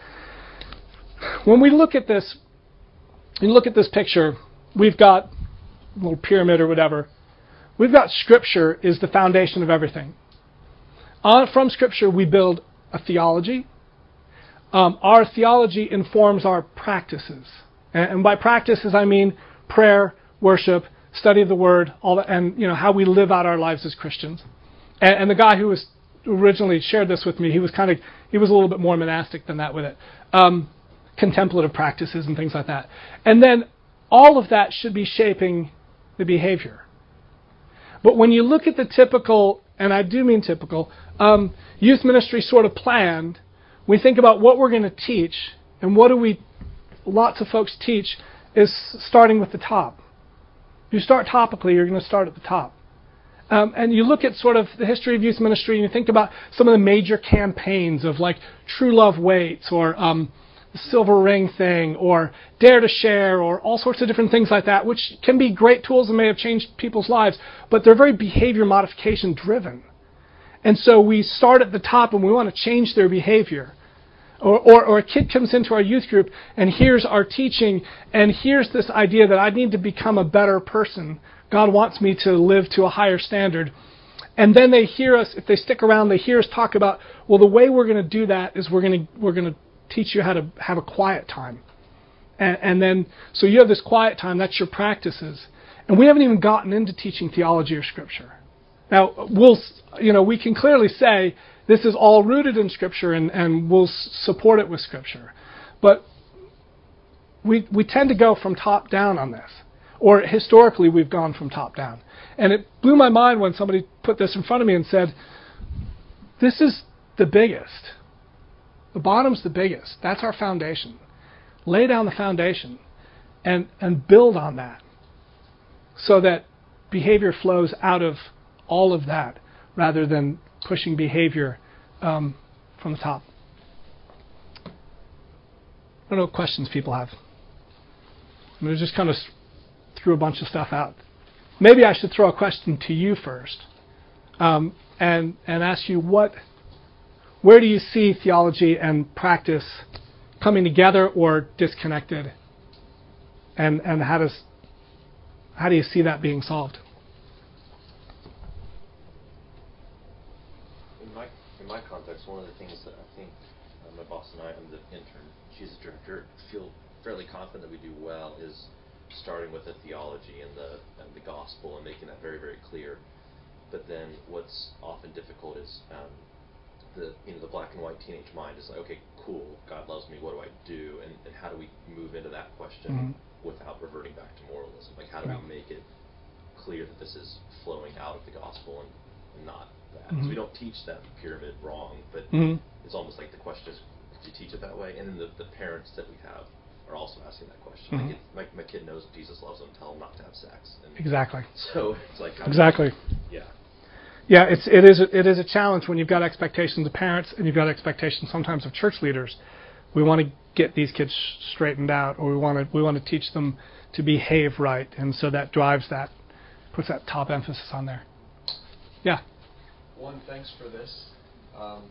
When we look at this, you look at this picture, we've got a little pyramid or whatever. We've got Scripture is the foundation of everything. From Scripture, we build a theology. Um, our theology informs our practices. And, and by practices, I mean prayer, worship, study of the Word, all that, and you know how we live out our lives as Christians. And, and the guy who was originally shared this with me, he was kind of he was a little bit more monastic than that with it, um, contemplative practices and things like that. And then all of that should be shaping the behavior. But when you look at the typical, and I do mean typical, um, youth ministry sort of planned, we think about what we're going to teach, and what do we, lots of folks teach, is starting with the top. You start topically, you're going to start at the top. Um, and you look at sort of the history of youth ministry, and you think about some of the major campaigns of like True Love Waits or um, Silver Ring thing or Dare to Share or all sorts of different things like that, which can be great tools and may have changed people's lives, but they're very behavior modification driven. And so we start at the top and we want to change their behavior. Or, or, or, a kid comes into our youth group and hears our teaching and hears this idea that I need to become a better person. God wants me to live to a higher standard. And then they hear us, if they stick around, they hear us talk about, well, the way we're going to do that is we're going to, we're going to teach you how to have a quiet time. And, and then, so you have this quiet time, that's your practices. And we haven't even gotten into teaching theology or scripture. Now, we'll, you know, we can clearly say this is all rooted in scripture and, and we'll support it with scripture. But we, we tend to go from top down on this. Or historically, we've gone from top down. And it blew my mind when somebody put this in front of me and said, This is the biggest. The bottom's the biggest. That's our foundation. Lay down the foundation and, and build on that so that behavior flows out of all of that rather than pushing behavior um, from the top. I don't know what questions people have. I'm going just kind of threw a bunch of stuff out. Maybe I should throw a question to you first um, and, and ask you what where do you see theology and practice coming together or disconnected? And, and how, does, how do you see that being solved?
In my, in my context, one of the things that I think uh, my boss and I, I'm the intern, she's the director, feel fairly confident that we do well is starting with the theology and the, and the gospel and making that very, very clear. But then what's often difficult is um, the you know the black and white teenage mind is like, okay, cool, God loves me. What do I do? And and how do we move into that question mm-hmm. without reverting back to moralism? Like how do yeah. we make it clear that this is flowing out of the gospel and, not that? Mm-hmm. So we don't teach that pyramid wrong, but mm-hmm. it's almost like the question is, do you teach it that way? And then the, the parents that we have are also asking that question. Like mm-hmm. my, my kid knows Jesus loves him. Tell him not to have sex. And
exactly.
So it's like
exactly.
Yeah
it's, it, is, it is a challenge when you've got expectations of parents and you've got expectations sometimes of church leaders. We want to get these kids straightened out, or we want to we want to teach them to behave right, and so that drives that, puts that top emphasis on there. Yeah.
One, thanks for this. Um,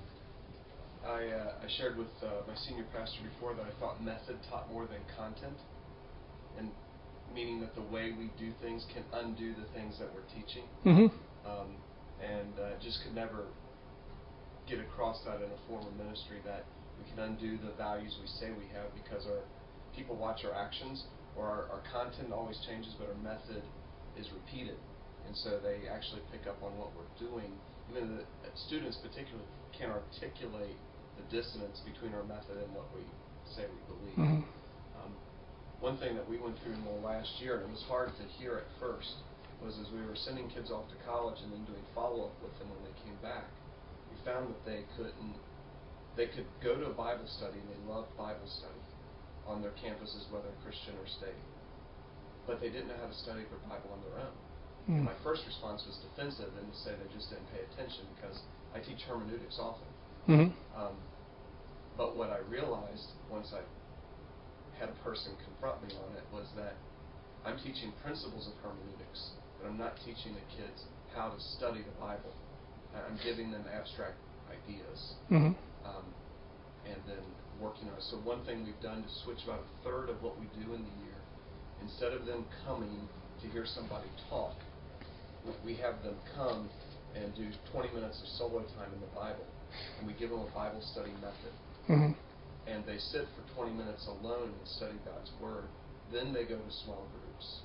I, uh, I shared with uh, my senior pastor before that I thought method taught more than content, and meaning that the way we do things can undo the things that we're teaching.
Mm-hmm.
Um, and uh, just could never get across that in a form of ministry that we can undo the values we say we have because our people watch our actions or our, our content always changes, but our method is repeated, and so they actually pick up on what we're doing. Even the students, particularly, can articulate the dissonance between our method and what we say we believe.
Mm-hmm.
Um, one thing that we went through in the last year, and it was hard to hear at first, was as we were sending kids off to college and then doing follow up with them when they came back, we found that they couldn't they could go to a Bible study and they loved Bible study on their campuses, whether Christian or state. But they didn't know how to study their Bible on their own. Mm. And my first response was defensive and to say they just didn't pay attention because I teach hermeneutics often.
Mm-hmm.
Um, but what I realized once I had a person confront me on it was that I'm teaching principles of hermeneutics but I'm not teaching the kids how to study the Bible. I'm giving them abstract ideas.
Mm-hmm.
Um, and then working on it. So one thing we've done to switch about a third of what we do in the year, instead of them coming to hear somebody talk, we have them come and do 20 minutes of solo time in the Bible, and we give them a Bible study method.
Mm-hmm.
And they sit for 20 minutes alone and study God's Word. Then they go to small groups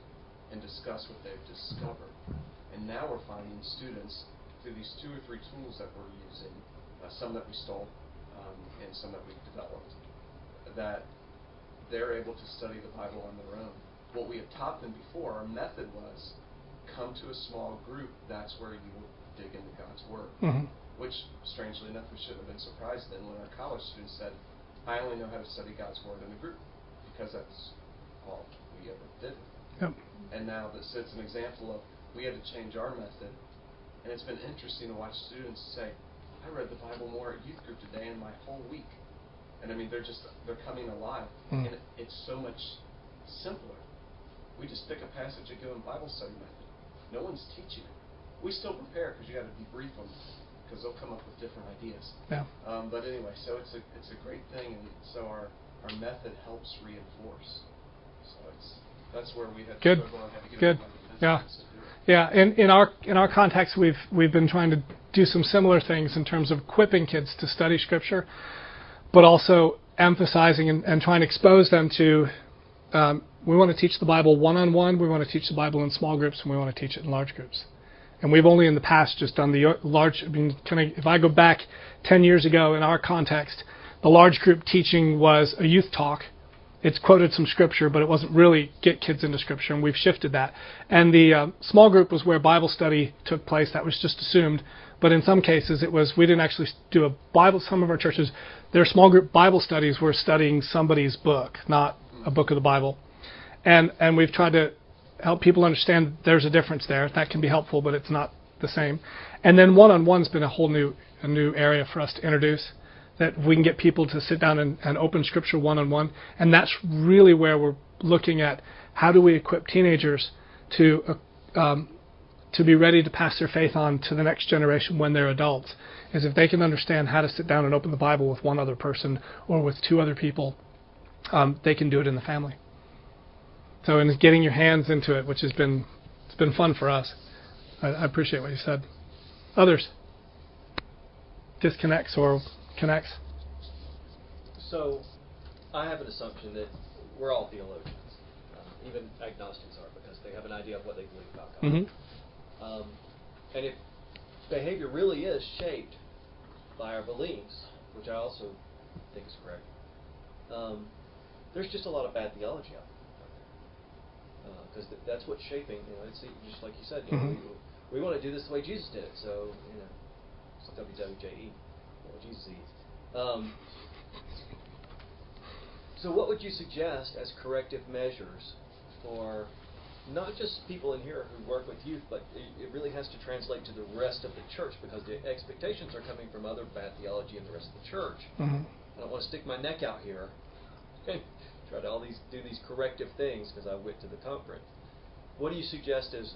and discuss what they've discovered. And now we're finding students through these two or three tools that we're using, uh, some that we stole um, and some that we've developed, that they're able to study the Bible on their own. What we had taught them before, our method was come to a small group, that's where you will dig into God's Word.
Mm-hmm.
Which, strangely enough, we shouldn't have been surprised then when our college students said, I only know how to study God's Word in a group, because that's all we ever did.
Yep.
And now this sets an example of we had to change our method, and it's been interesting to watch students say, I read the Bible more at youth group today in my whole week. And I mean, they're just, they're coming alive.
Mm.
And it, it's so much simpler. We just pick a passage and give them Bible study method. No one's teaching it. We still prepare because you got to debrief them because they'll come up with different ideas.
Yeah.
Um, but anyway, so it's a it's a great thing, and so our our method helps reinforce. That's where we had
Good.
to struggle and had to get
Good. Yeah.
to do it.
Yeah, in, in our in our context, we've we've been trying to do some similar things in terms of equipping kids to study Scripture, but also emphasizing and, and trying to expose them to. Um, we want to teach the Bible one on one. We want to teach the Bible in small groups, and we want to teach it in large groups. And we've only in the past just done the large. I mean, kind of, if I go back 10 years ago in our context, the large group teaching was a youth talk. It's quoted some scripture, but it wasn't really get kids into scripture, and we've shifted that. And the uh, small group was where Bible study took place. That was just assumed. But in some cases, it was we didn't actually do a Bible. Some of our churches, their small group Bible studies were studying somebody's book, not a book of the Bible. And and we've tried to help people understand there's a difference there. That can be helpful, but it's not the same. And then one-on-one's been a whole new a new area for us to introduce. That we can get people to sit down and, and open Scripture one-on-one, and that's really where we're looking at how do we equip teenagers to uh, um, to be ready to pass their faith on to the next generation when they're adults. Is if they can understand how to sit down and open the Bible with one other person or with two other people, um, they can do it in the family. So, in getting your hands into it, which has been it's been fun for us. I, I appreciate what you said. Others disconnects or connects.
So, I have an assumption that we're all theologians. Uh, even agnostics are because they have an idea of what they believe about God.
Mm-hmm.
Um, and if behavior really is shaped by our beliefs, which I also think is correct, um, there's just a lot of bad theology out there. Because th- that's what's shaping, you know, it's just like you said, you know,
Mhm.
we, we want to do this the way Jesus did it, so, you know, it's WWJE, Jesus eats. Um, so, what would you suggest as corrective measures for not just people in here who work with youth, but it, it really has to translate to the rest of the church because the expectations are coming from other bad theology in the rest of the church.
Mm-hmm.
I don't want to stick my neck out here. Okay, try to all these do these corrective things because I went to the conference. What do you suggest as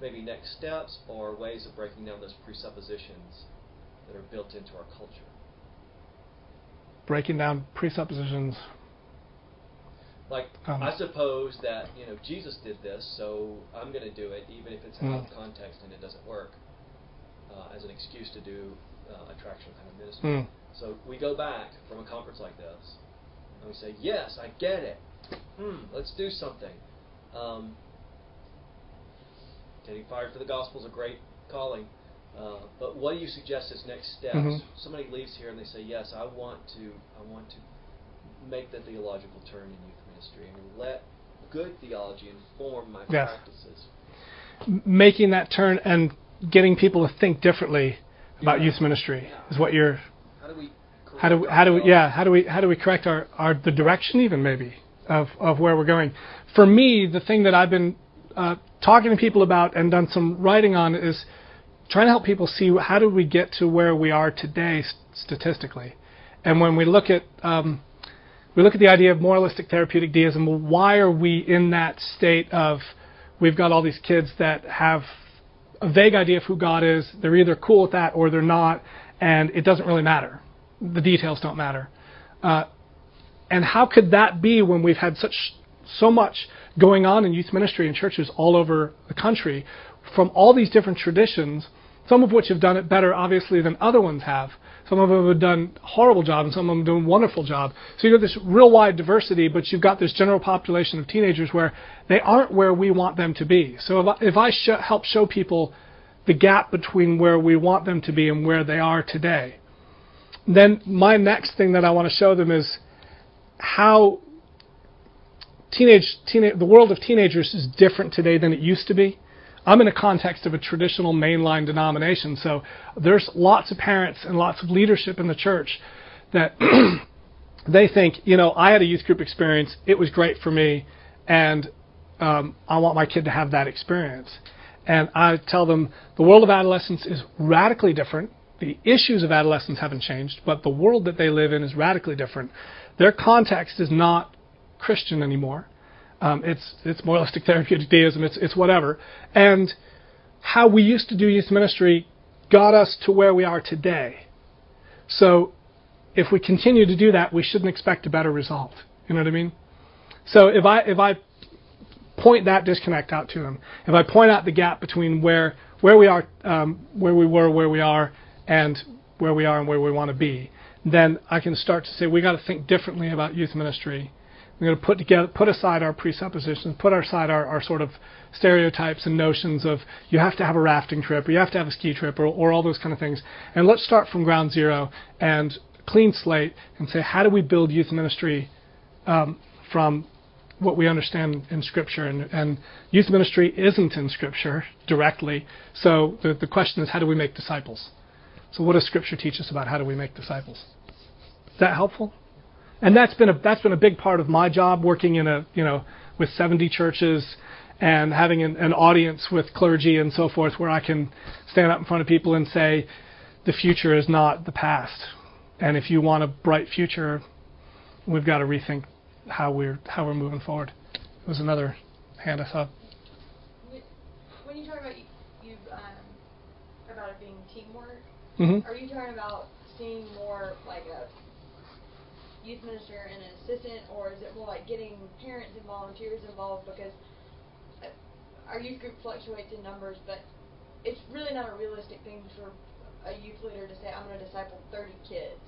maybe next steps or ways of breaking down those presuppositions that are built into our culture?
Breaking down presuppositions.
Like,
Um.
I suppose that you know Jesus did this, so I'm going to do it, even if it's out of
Mm.
context and it doesn't work, uh, as an excuse to do uh, attraction kind of ministry.
Mm.
So we go back from a conference like this, and we say, "Yes, I get it. Hmm, let's do something." Um, getting fired for the gospel is a great calling, uh, but what do you suggest as next steps?
Mhm.
Somebody leaves here and they say, "Yes, I want to. I want to make the theological turn in youth ministry and let good theology inform my
Yes.
practices."
Making that turn and getting people to think differently about
Yeah.
youth ministry is what you're.
How do we?
How do we, how do we, yeah how do we how do we correct our, our the direction even maybe of of where we're going? For me, the thing that I've been uh, talking to people about and done some writing on is trying to help people see how do we get to where we are today statistically, and when we look at um, we look at the idea of moralistic therapeutic deism. Why are we in that state of we've got all these kids that have a vague idea of who God is. They're either cool with that or they're not, and it doesn't really matter. The details don't matter. Uh, and how could that be when we've had such so much going on in youth ministry and churches all over the country from all these different traditions some of which have done it better, obviously, than other ones have. Some of them have done a horrible job, and some of them doing a wonderful job. So you've got this real wide diversity, but you've got this general population of teenagers where they aren't where we want them to be. So if I, if I sh- help show people the gap between where we want them to be and where they are today, then my next thing that I want to show them is how teenage, teenage the world of teenagers is different today than it used to be. I'm in a context of a traditional mainline denomination, so there's lots of parents and lots of leadership in the church that they think, you know, I had a youth group experience, it was great for me, and um, I want my kid to have that experience. And I tell them the world of adolescence is radically different. The issues of adolescence haven't changed, but the world that they live in is radically different. Their context is not Christian anymore. Um, it's it's moralistic therapeutic deism. It's it's whatever. And how we used to do youth ministry got us to where we are today. So if we continue to do that, we shouldn't expect a better result. You know what I mean? So if I if I point that disconnect out to them, if I point out the gap between where where we are, um, where we were, where we are, and where we are and where we want to be, then I can start to say we got to think differently about youth ministry we're going to put together, put aside our presuppositions, put aside our, our sort of stereotypes and notions of you have to have a rafting trip or you have to have a ski trip or, or all those kind of things. And let's start from ground zero and clean slate and say how do we build youth ministry um, from what we understand in Scripture. And, and, youth ministry isn't in Scripture directly. So the, the question is how do we make disciples? So what does Scripture teach us about how do we make disciples? Is that helpful? And that's been a that's been a big part of my job working in a you know with 70 churches and having an, an audience with clergy and so forth where I can stand up in front of people and say the future is not the past. And if you want a bright future we've got to rethink how we're how we're moving forward. It was another hand I saw.
When you talk about you, um, about it being teamwork
mm-hmm.
are you talking about seeing more like a youth minister and an assistant, or is it more like getting parents and volunteers involved? Because uh, our youth group fluctuates in numbers, but it's really not a realistic thing for a youth leader to say, "I'm going to disciple 30 kids."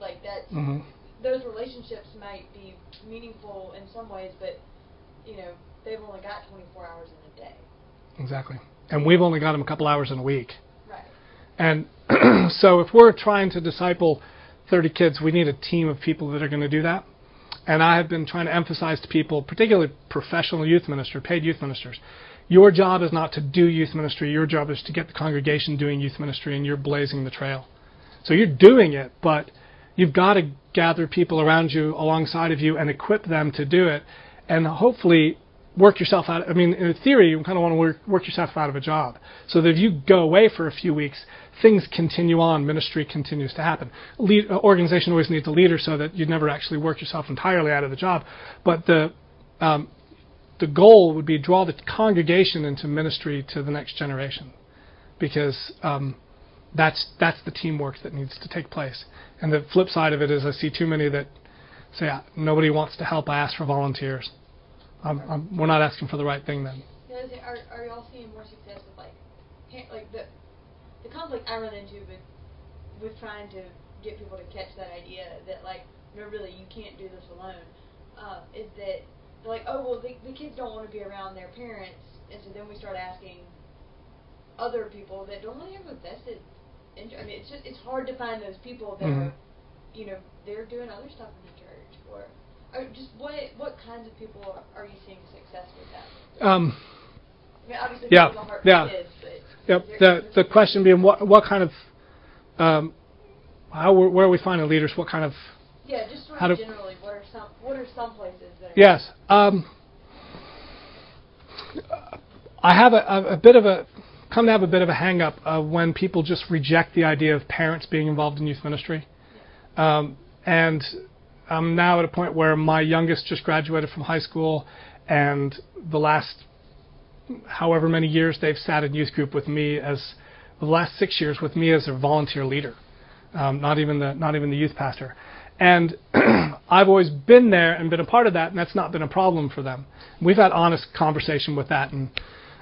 Like that, mm-hmm. those relationships might be meaningful in some ways, but you know they've only got 24 hours in a day.
Exactly, and we've only got them a couple hours in a week.
Right.
And so if we're trying to disciple 30 kids, we need a team of people that are going to do that. And I have been trying to emphasize to people, particularly professional youth ministers, paid youth ministers, your job is not to do youth ministry. Your job is to get the congregation doing youth ministry, and you're blazing the trail. So you're doing it, but you've got to gather people around you, alongside of you, and equip them to do it. And hopefully, work yourself out. I mean, in theory, you kind of want to work, work yourself out of a job. So that if you go away for a few weeks, things continue on, ministry continues to happen. Lead, uh, organization always needs a leader so that you never actually work yourself entirely out of the job. But the um, the goal would be to draw the congregation into ministry to the next generation, because um, that's that's the teamwork that needs to take place. And the flip side of it is I see too many that say nobody wants to help. I ask for volunteers. I'm, I'm, we're not asking for the right thing then.
Are, are y'all seeing more success with like, like the the conflict I run into with with trying to get people to catch that idea that like no really you can't do this alone uh, is that they're like oh well the, the kids don't want to be around their parents and so then we start asking other people that don't really have a vested interest. I mean it's just it's hard to find those people that mm-hmm. are you know they're doing other stuff in the church or or just what what kinds of people are, you seeing success with that? Um, I mean, obviously,
yeah,
yeah. Kids,
yep. The the question being what what kind of um, how where are we finding leaders? What kind of
yeah, just sort of generally, what are some what are some places that?
yes, um, I have a, a, bit of a come to have a bit of a hang up of when people just reject the idea of parents being involved in youth ministry, um, and I'm now at a point where my youngest just graduated from high school, and the last however many years they've sat in youth group with me as the last six years with me as a volunteer leader, um, not even the not even the youth pastor. And I've always been there and been a part of that, and that's not been a problem for them. We've had honest conversation with that, and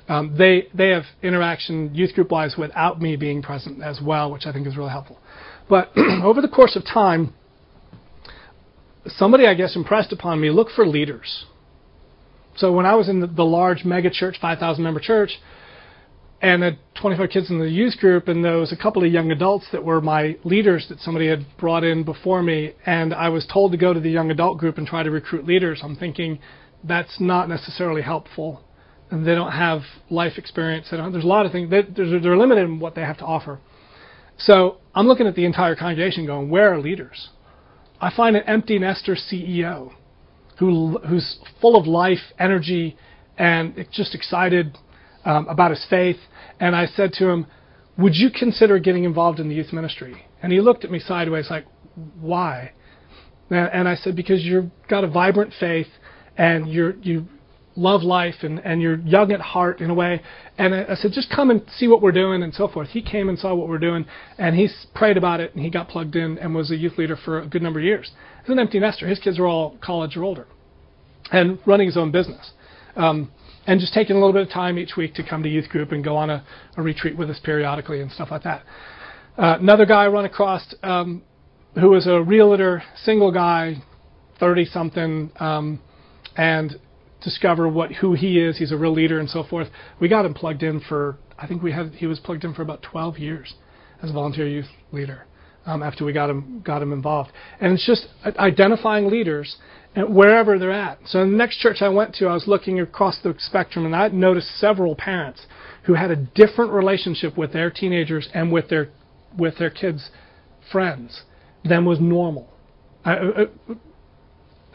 um, they they have interaction youth group wise without me being present as well, which I think is really helpful. But over the course of time, somebody I guess impressed upon me look for leaders. So when I was in the, the large mega church, 5,000 member church, and had 25 kids in the youth group, and there was a couple of young adults that were my leaders that somebody had brought in before me, and I was told to go to the young adult group and try to recruit leaders. I'm thinking that's not necessarily helpful, and they don't have life experience. They there's a lot of things they, they're, they're limited in what they have to offer. So I'm looking at the entire congregation, going, where are leaders? I find an empty nester CEO who who's full of life, energy, and just excited um, about his faith. And I said to him, Would you consider getting involved in the youth ministry? And he looked at me sideways, like, Why? And I said, Because you've got a vibrant faith and you're, you love life and, and you're young at heart in a way. And I, I said, Just come and see what we're doing and so forth. He came and saw what we're doing and he prayed about it and he got plugged in and was a youth leader for a good number of years. He's an empty nester. His kids are all college or older and running his own business. Um, and just taking a little bit of time each week to come to youth group and go on a, a retreat with us periodically and stuff like that. Uh, another guy I run across um, who was a realtor, single guy, 30 something, um, and discover what who he is. He's a real leader and so forth. We got him plugged in for I think we had he was plugged in for about 12 years as a volunteer youth leader um, after we got him got him involved. And it's just identifying leaders wherever they're at. So in the next church I went to, I was looking across the spectrum, and I noticed several parents who had a different relationship with their teenagers and with their with their kids' friends than was normal. I, I,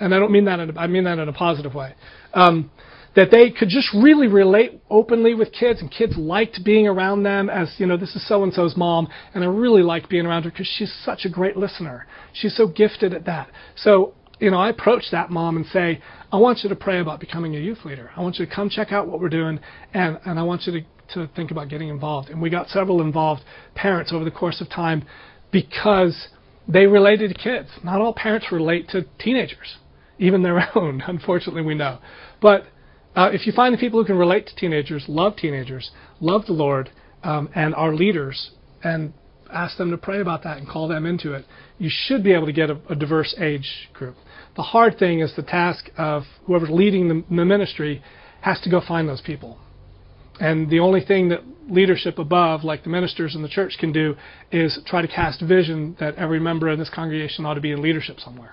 and I don't mean that in I mean that in a positive way. Um, that they could just really relate openly with kids, and kids liked being around them. As you know, this is so and so's mom, and I really like being around her because she's such a great listener. She's so gifted at that. So you know, I approach that mom and say, I want you to pray about becoming a youth leader. I want you to come check out what we're doing, and, and I want you to, to think about getting involved. And we got several involved parents over the course of time because they related to kids. Not all parents relate to teenagers, even their own, unfortunately, we know. But uh, if you find the people who can relate to teenagers, love teenagers, love the Lord, um, and are leaders, and ask them to pray about that and call them into it, you should be able to get a, a diverse age group. The hard thing is the task of whoever's leading the, the ministry has to go find those people. And the only thing that leadership above, like the ministers in the church, can do is try to cast vision that every member in this congregation ought to be in leadership somewhere.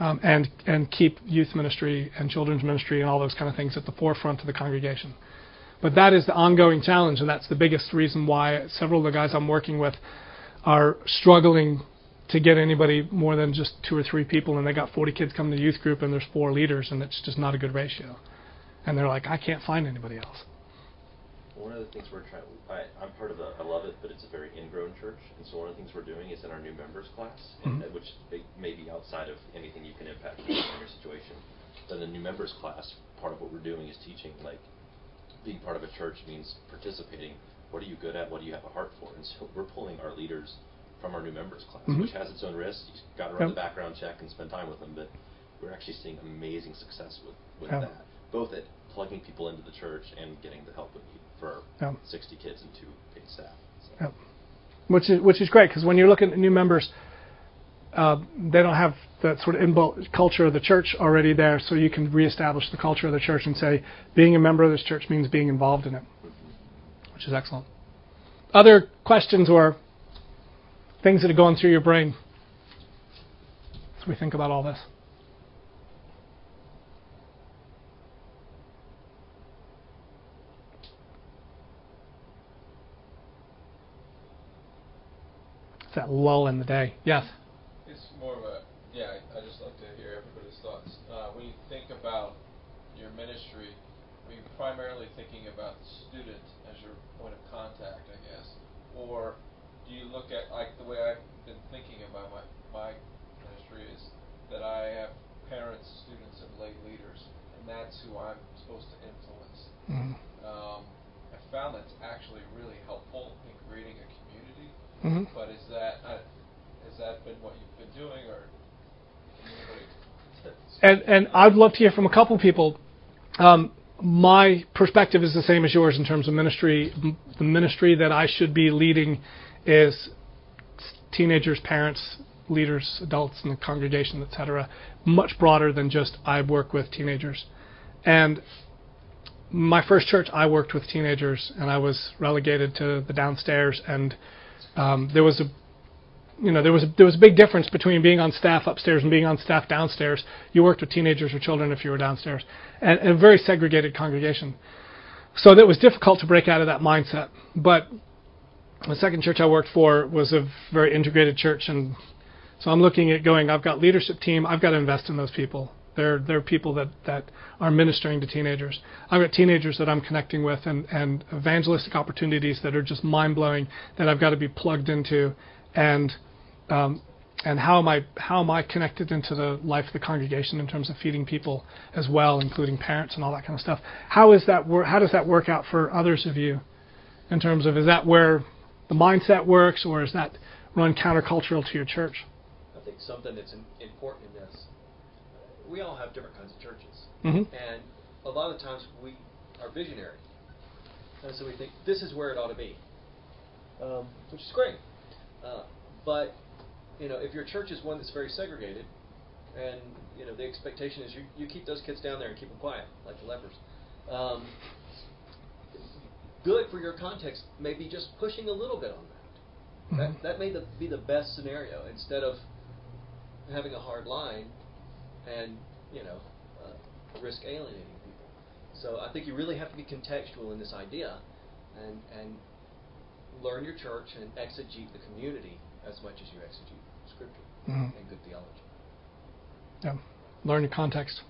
Um, and and keep youth ministry and children's ministry and all those kind of things at the forefront of the congregation. But that is the ongoing challenge, and that's the biggest reason why several of the guys I'm working with are struggling to get anybody more than just two or three people, and they got 40 kids coming to youth group, and there's four leaders, and it's just not a good ratio. And they're like, I can't find anybody else.
One of the things we're trying, I, I'm part of a, I love it, but it's a very ingrown church, and so one of the things we're doing is in our new members class, mm-hmm. and, which may be outside of anything you can impact in your situation. But in the new members class, part of what we're doing is teaching, like, being part of a church means participating. What are you good at? What do you have a heart for? And so we're pulling our leaders from our new members class, mm-hmm. which has its own risks. You've got to run yep. the background check and spend time with them, but we're actually seeing amazing success with, with yep. that, both at plugging people into the church and getting the help we need for yep. 60 kids and two paid staff. So.
Which is which is great because when you're looking at new members, uh, they don't have that sort of inbuilt culture of the church already there, so you can reestablish the culture of the church and say being a member of this church means being involved in it, mm-hmm. which is excellent. Other questions or things that are going through your brain as we think about all this. It's that lull in the day. Yes.
It's more of a yeah. I, I just like to hear everybody's thoughts. Uh, when you think about your ministry, are you primarily thinking about the student as your point of contact, I guess, or do you look at like the way I've been thinking about my my ministry is that I have parents, students, and lay leaders, and that's who I'm supposed to influence. Mm-hmm. Um, I found that's actually really helpful in creating a community. Mm-hmm. But is that uh, has that been what you've been doing, or
and and I'd love to hear from a couple people. Um, my perspective is the same as yours in terms of ministry. The ministry that I should be leading is teenagers, parents, leaders, adults in the congregation, etc. Much broader than just I work with teenagers. And my first church, I worked with teenagers, and I was relegated to the downstairs. And um, there was a, you know, there was a, there was a big difference between being on staff upstairs and being on staff downstairs. You worked with teenagers or children if you were downstairs, and, and a very segregated congregation. So it was difficult to break out of that mindset. But the second church I worked for was a very integrated church, and so I'm looking at going. I've got leadership team. I've got to invest in those people. They're they're people that that are ministering to teenagers. I've got teenagers that I'm connecting with, and and evangelistic opportunities that are just mind blowing that I've got to be plugged into, and um, and how am I how am I connected into the life of the congregation in terms of feeding people as well, including parents and all that kind of stuff. How is that wor- How does that work out for others of you, in terms of is that where the mindset works, or is that run countercultural to your church?
I think something that's important in this we all have different kinds of churches,
mm-hmm.
and a lot of times we are visionary, and so we think this is where it ought to be, um, which is great. Uh, but you know, if your church is one that's very segregated, and you know the expectation is you, you keep those kids down there and keep them quiet like the lepers. Um, good for your context may be just pushing a little bit on that.
Mm-hmm.
That that may the, be the best scenario instead of having a hard line and you know uh, risk alienating people. So I think you really have to be contextual in this idea, and and learn your church and exegete the community as much as you exegete scripture
mm-hmm.
and good theology.
Yeah, learn your context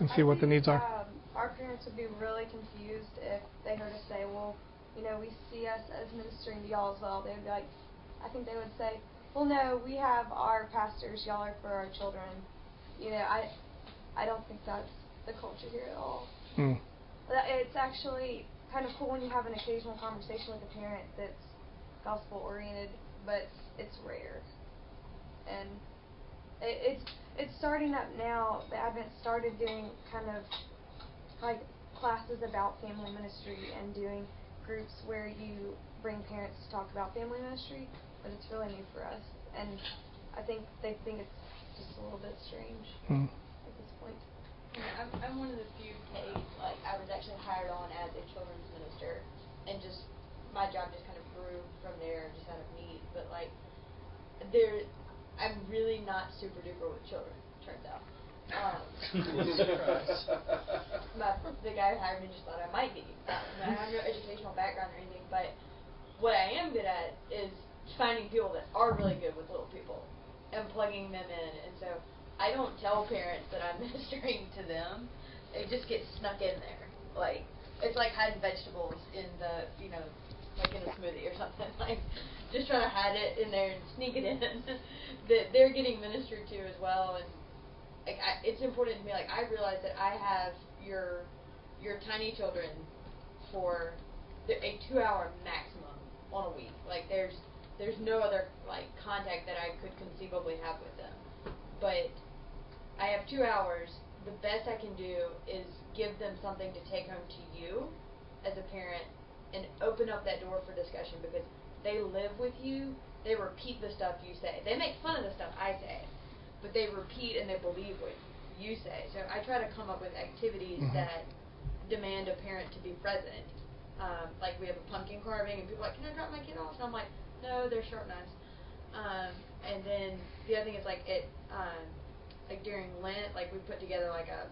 and see
I
what the needs are.
Um, our parents would be really confused if they heard us say, "Well, you know, we see us as ministering to y'all as well." They would be like, I think they would say, "Well, no, we have our pastors. Y'all are for our children." You know, I I don't think that's the culture here at all.
Mm.
It's actually kind of cool when you have an occasional conversation with a parent that's gospel oriented, but it's rare. And it, it's it's starting up now. The Advent started doing kind of like classes about family ministry and doing groups where you bring parents to talk about family ministry, but it's really new for us. And I think they think it's just a little bit strange
mm.
at this point.
Yeah, I'm, I'm one of the few paid, like, I was actually hired on as a children's minister, and just, my job just kind of grew from there, just out of need, but, like, there, I'm really not super duper with children, turns out. Um, my, the guy who hired me just thought I might be. Um, I have no educational background or anything, but what I am good at is finding people that are really good with little people and plugging them in. And so I don't tell parents that I'm ministering to them. It just gets snuck in there. Like it's like hiding vegetables in the you know like in a smoothie or something. Like just trying to hide it in there and sneak it in. that they're getting ministered to as well. And like I, it's important to me. Like I realize that I have your your tiny children for a two hour maximum on a week. Like there's there's no other like contact that I could conceivably have with them. But I have two hours. The best I can do is give them something to take home to you as a parent and open up that door for discussion because they live with you. They repeat the stuff you say. They make fun of the stuff I say, but they repeat and they believe what you say. So I try to come up with activities
mm-hmm.
that demand a parent to be present. Um, like we have a pumpkin carving, and people are like, "Can I drop my kid off?" And I'm like, no, they're short knives. Um, and then the other thing is like it, um, like during Lent, like we put together like a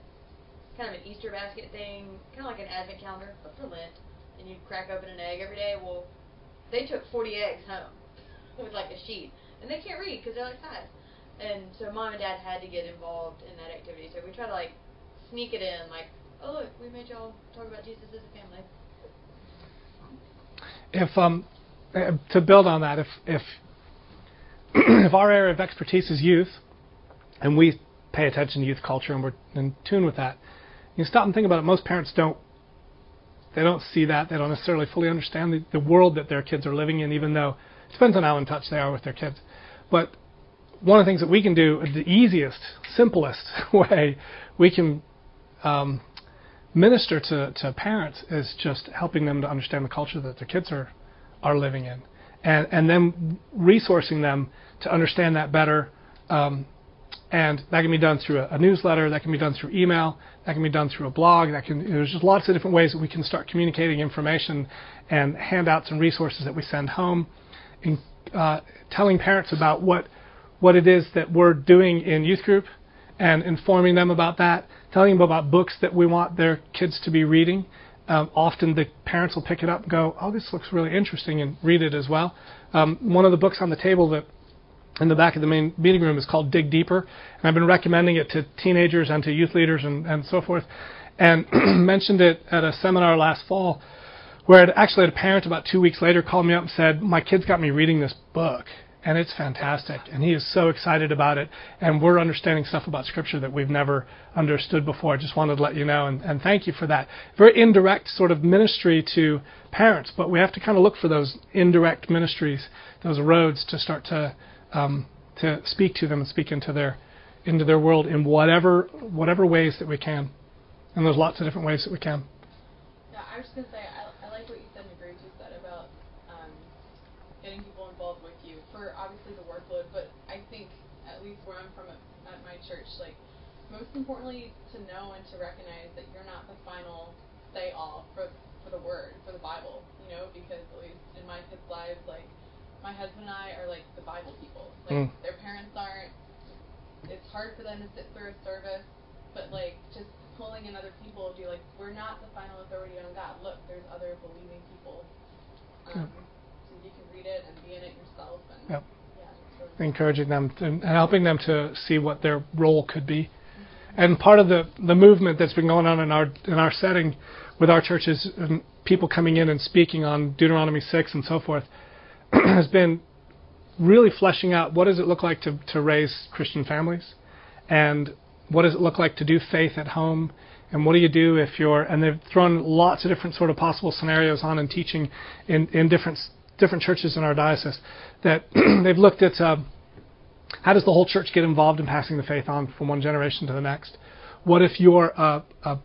kind of an Easter basket thing, kind of like an Advent calendar, but for Lent. And you crack open an egg every day. Well, they took 40 eggs home with like a sheet, and they can't read because they're like five. And so mom and dad had to get involved in that activity. So we try to like sneak it in, like, oh look, we made y'all talk about Jesus as a family.
If um to build on that, if if if our area of expertise is youth, and we pay attention to youth culture and we're in tune with that, you stop and think about it. Most parents don't they don't see that. They don't necessarily fully understand the, the world that their kids are living in, even though it depends on how in touch they are with their kids. But one of the things that we can do, the easiest, simplest way we can um, minister to, to parents is just helping them to understand the culture that their kids are are living in, and and then resourcing them to understand that better. Um, and that can be done through a, a, newsletter, that can be done through email, that can be done through a blog. That can there's just lots of different ways that we can start communicating information and handouts and resources that we send home, and uh, telling parents about what what it is that we're doing in youth group and informing them about that, telling them about books that we want their kids to be reading. Um, often the parents will pick it up and go, "Oh, this looks really interesting," and read it as well. Um, one of the books on the table that in the back of the main meeting room is called Dig Deeper, and I've been recommending it to teenagers and to youth leaders and, and so forth, and mentioned it at a seminar last fall, where actually had a parent about two weeks later called me up and said, "My kids got me reading this book." And it's fantastic. And he is so excited about it. And we're understanding stuff about Scripture that we've never understood before. I just wanted to let you know and, and thank you for that. Very indirect sort of ministry to parents, but we have to kind of look for those indirect ministries, those roads to start to um, to speak to them and speak into their into their world in whatever whatever ways that we can. And there's lots of different ways that we can.
Yeah, I was gonna say I, I like what you said and agree with you said about um, getting people involved with you for obviously the workload, but I think at least where I'm from at, at my church, like most importantly to know and to recognize that you're not the final say all for for the word for the Bible, you know, because at least in my kids' lives, like my husband and I are like the Bible people. Like mm. their parents aren't. It's hard for them to sit through a service, but like just pulling in other people to be like, we're not the final authority on God. Look, there's other believing people. Um, So you can read it and be in it yourself. And,
yep. Encouraging them to, and helping them to see what their role could be. And part of the, the movement that's been going on in our in our setting with our churches and people coming in and speaking on Deuteronomy six and so forth has been really fleshing out what does it look like to, to raise Christian families and what does it look like to do faith at home and what do you do if you're and they've thrown lots of different sort of possible scenarios on and teaching in, in different different churches in our diocese that they've looked at uh, how does the whole church get involved in passing the faith on from one generation to the next what if your uh, uh,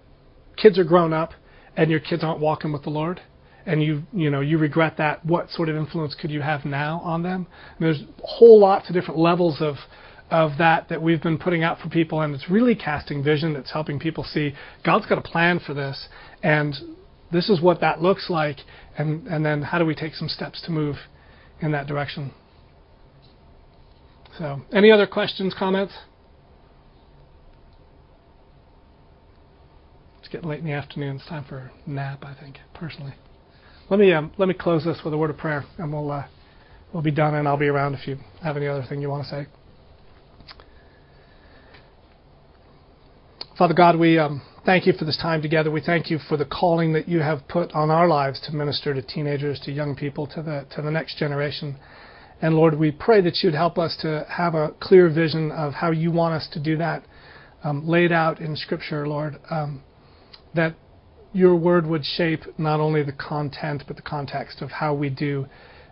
kids are grown up and your kids aren't walking with the lord and you you know you regret that, what sort of influence could you have now on them? And there's whole lots of different levels of of that that we've been putting out for people, and it's really casting vision. That's helping people see God's got a plan for this, and this is what that looks like, and and then how do we take some steps to move in that direction? So, any other questions, comments? It's getting late in the afternoon. It's time for a nap, I think, personally. Let me um, let me close this with a word of prayer, and we'll uh, we'll be done, and I'll be around if you have any other thing you want to say. Father God, we um, thank you for this time together. We thank you for the calling that you have put on our lives to minister to teenagers, to young people, to the to the next generation. And Lord, we pray that you'd help us to have a clear vision of how you want us to do that, um, laid out in Scripture, Lord. Um, that your word would shape not only the content but the context of how we do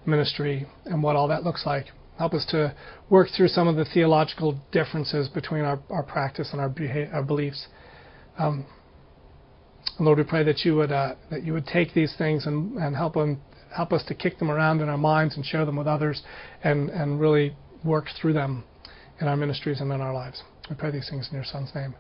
ministry and what all that looks like. Help us to work through some of the theological differences between our, our practice and our, beha- our beliefs. Um, Lord, we pray that you would uh, that you would take these things and, and help them help us to kick them around in our minds and share them with others, and and really work through them in our ministries and in our lives. We pray these things in your Son's name.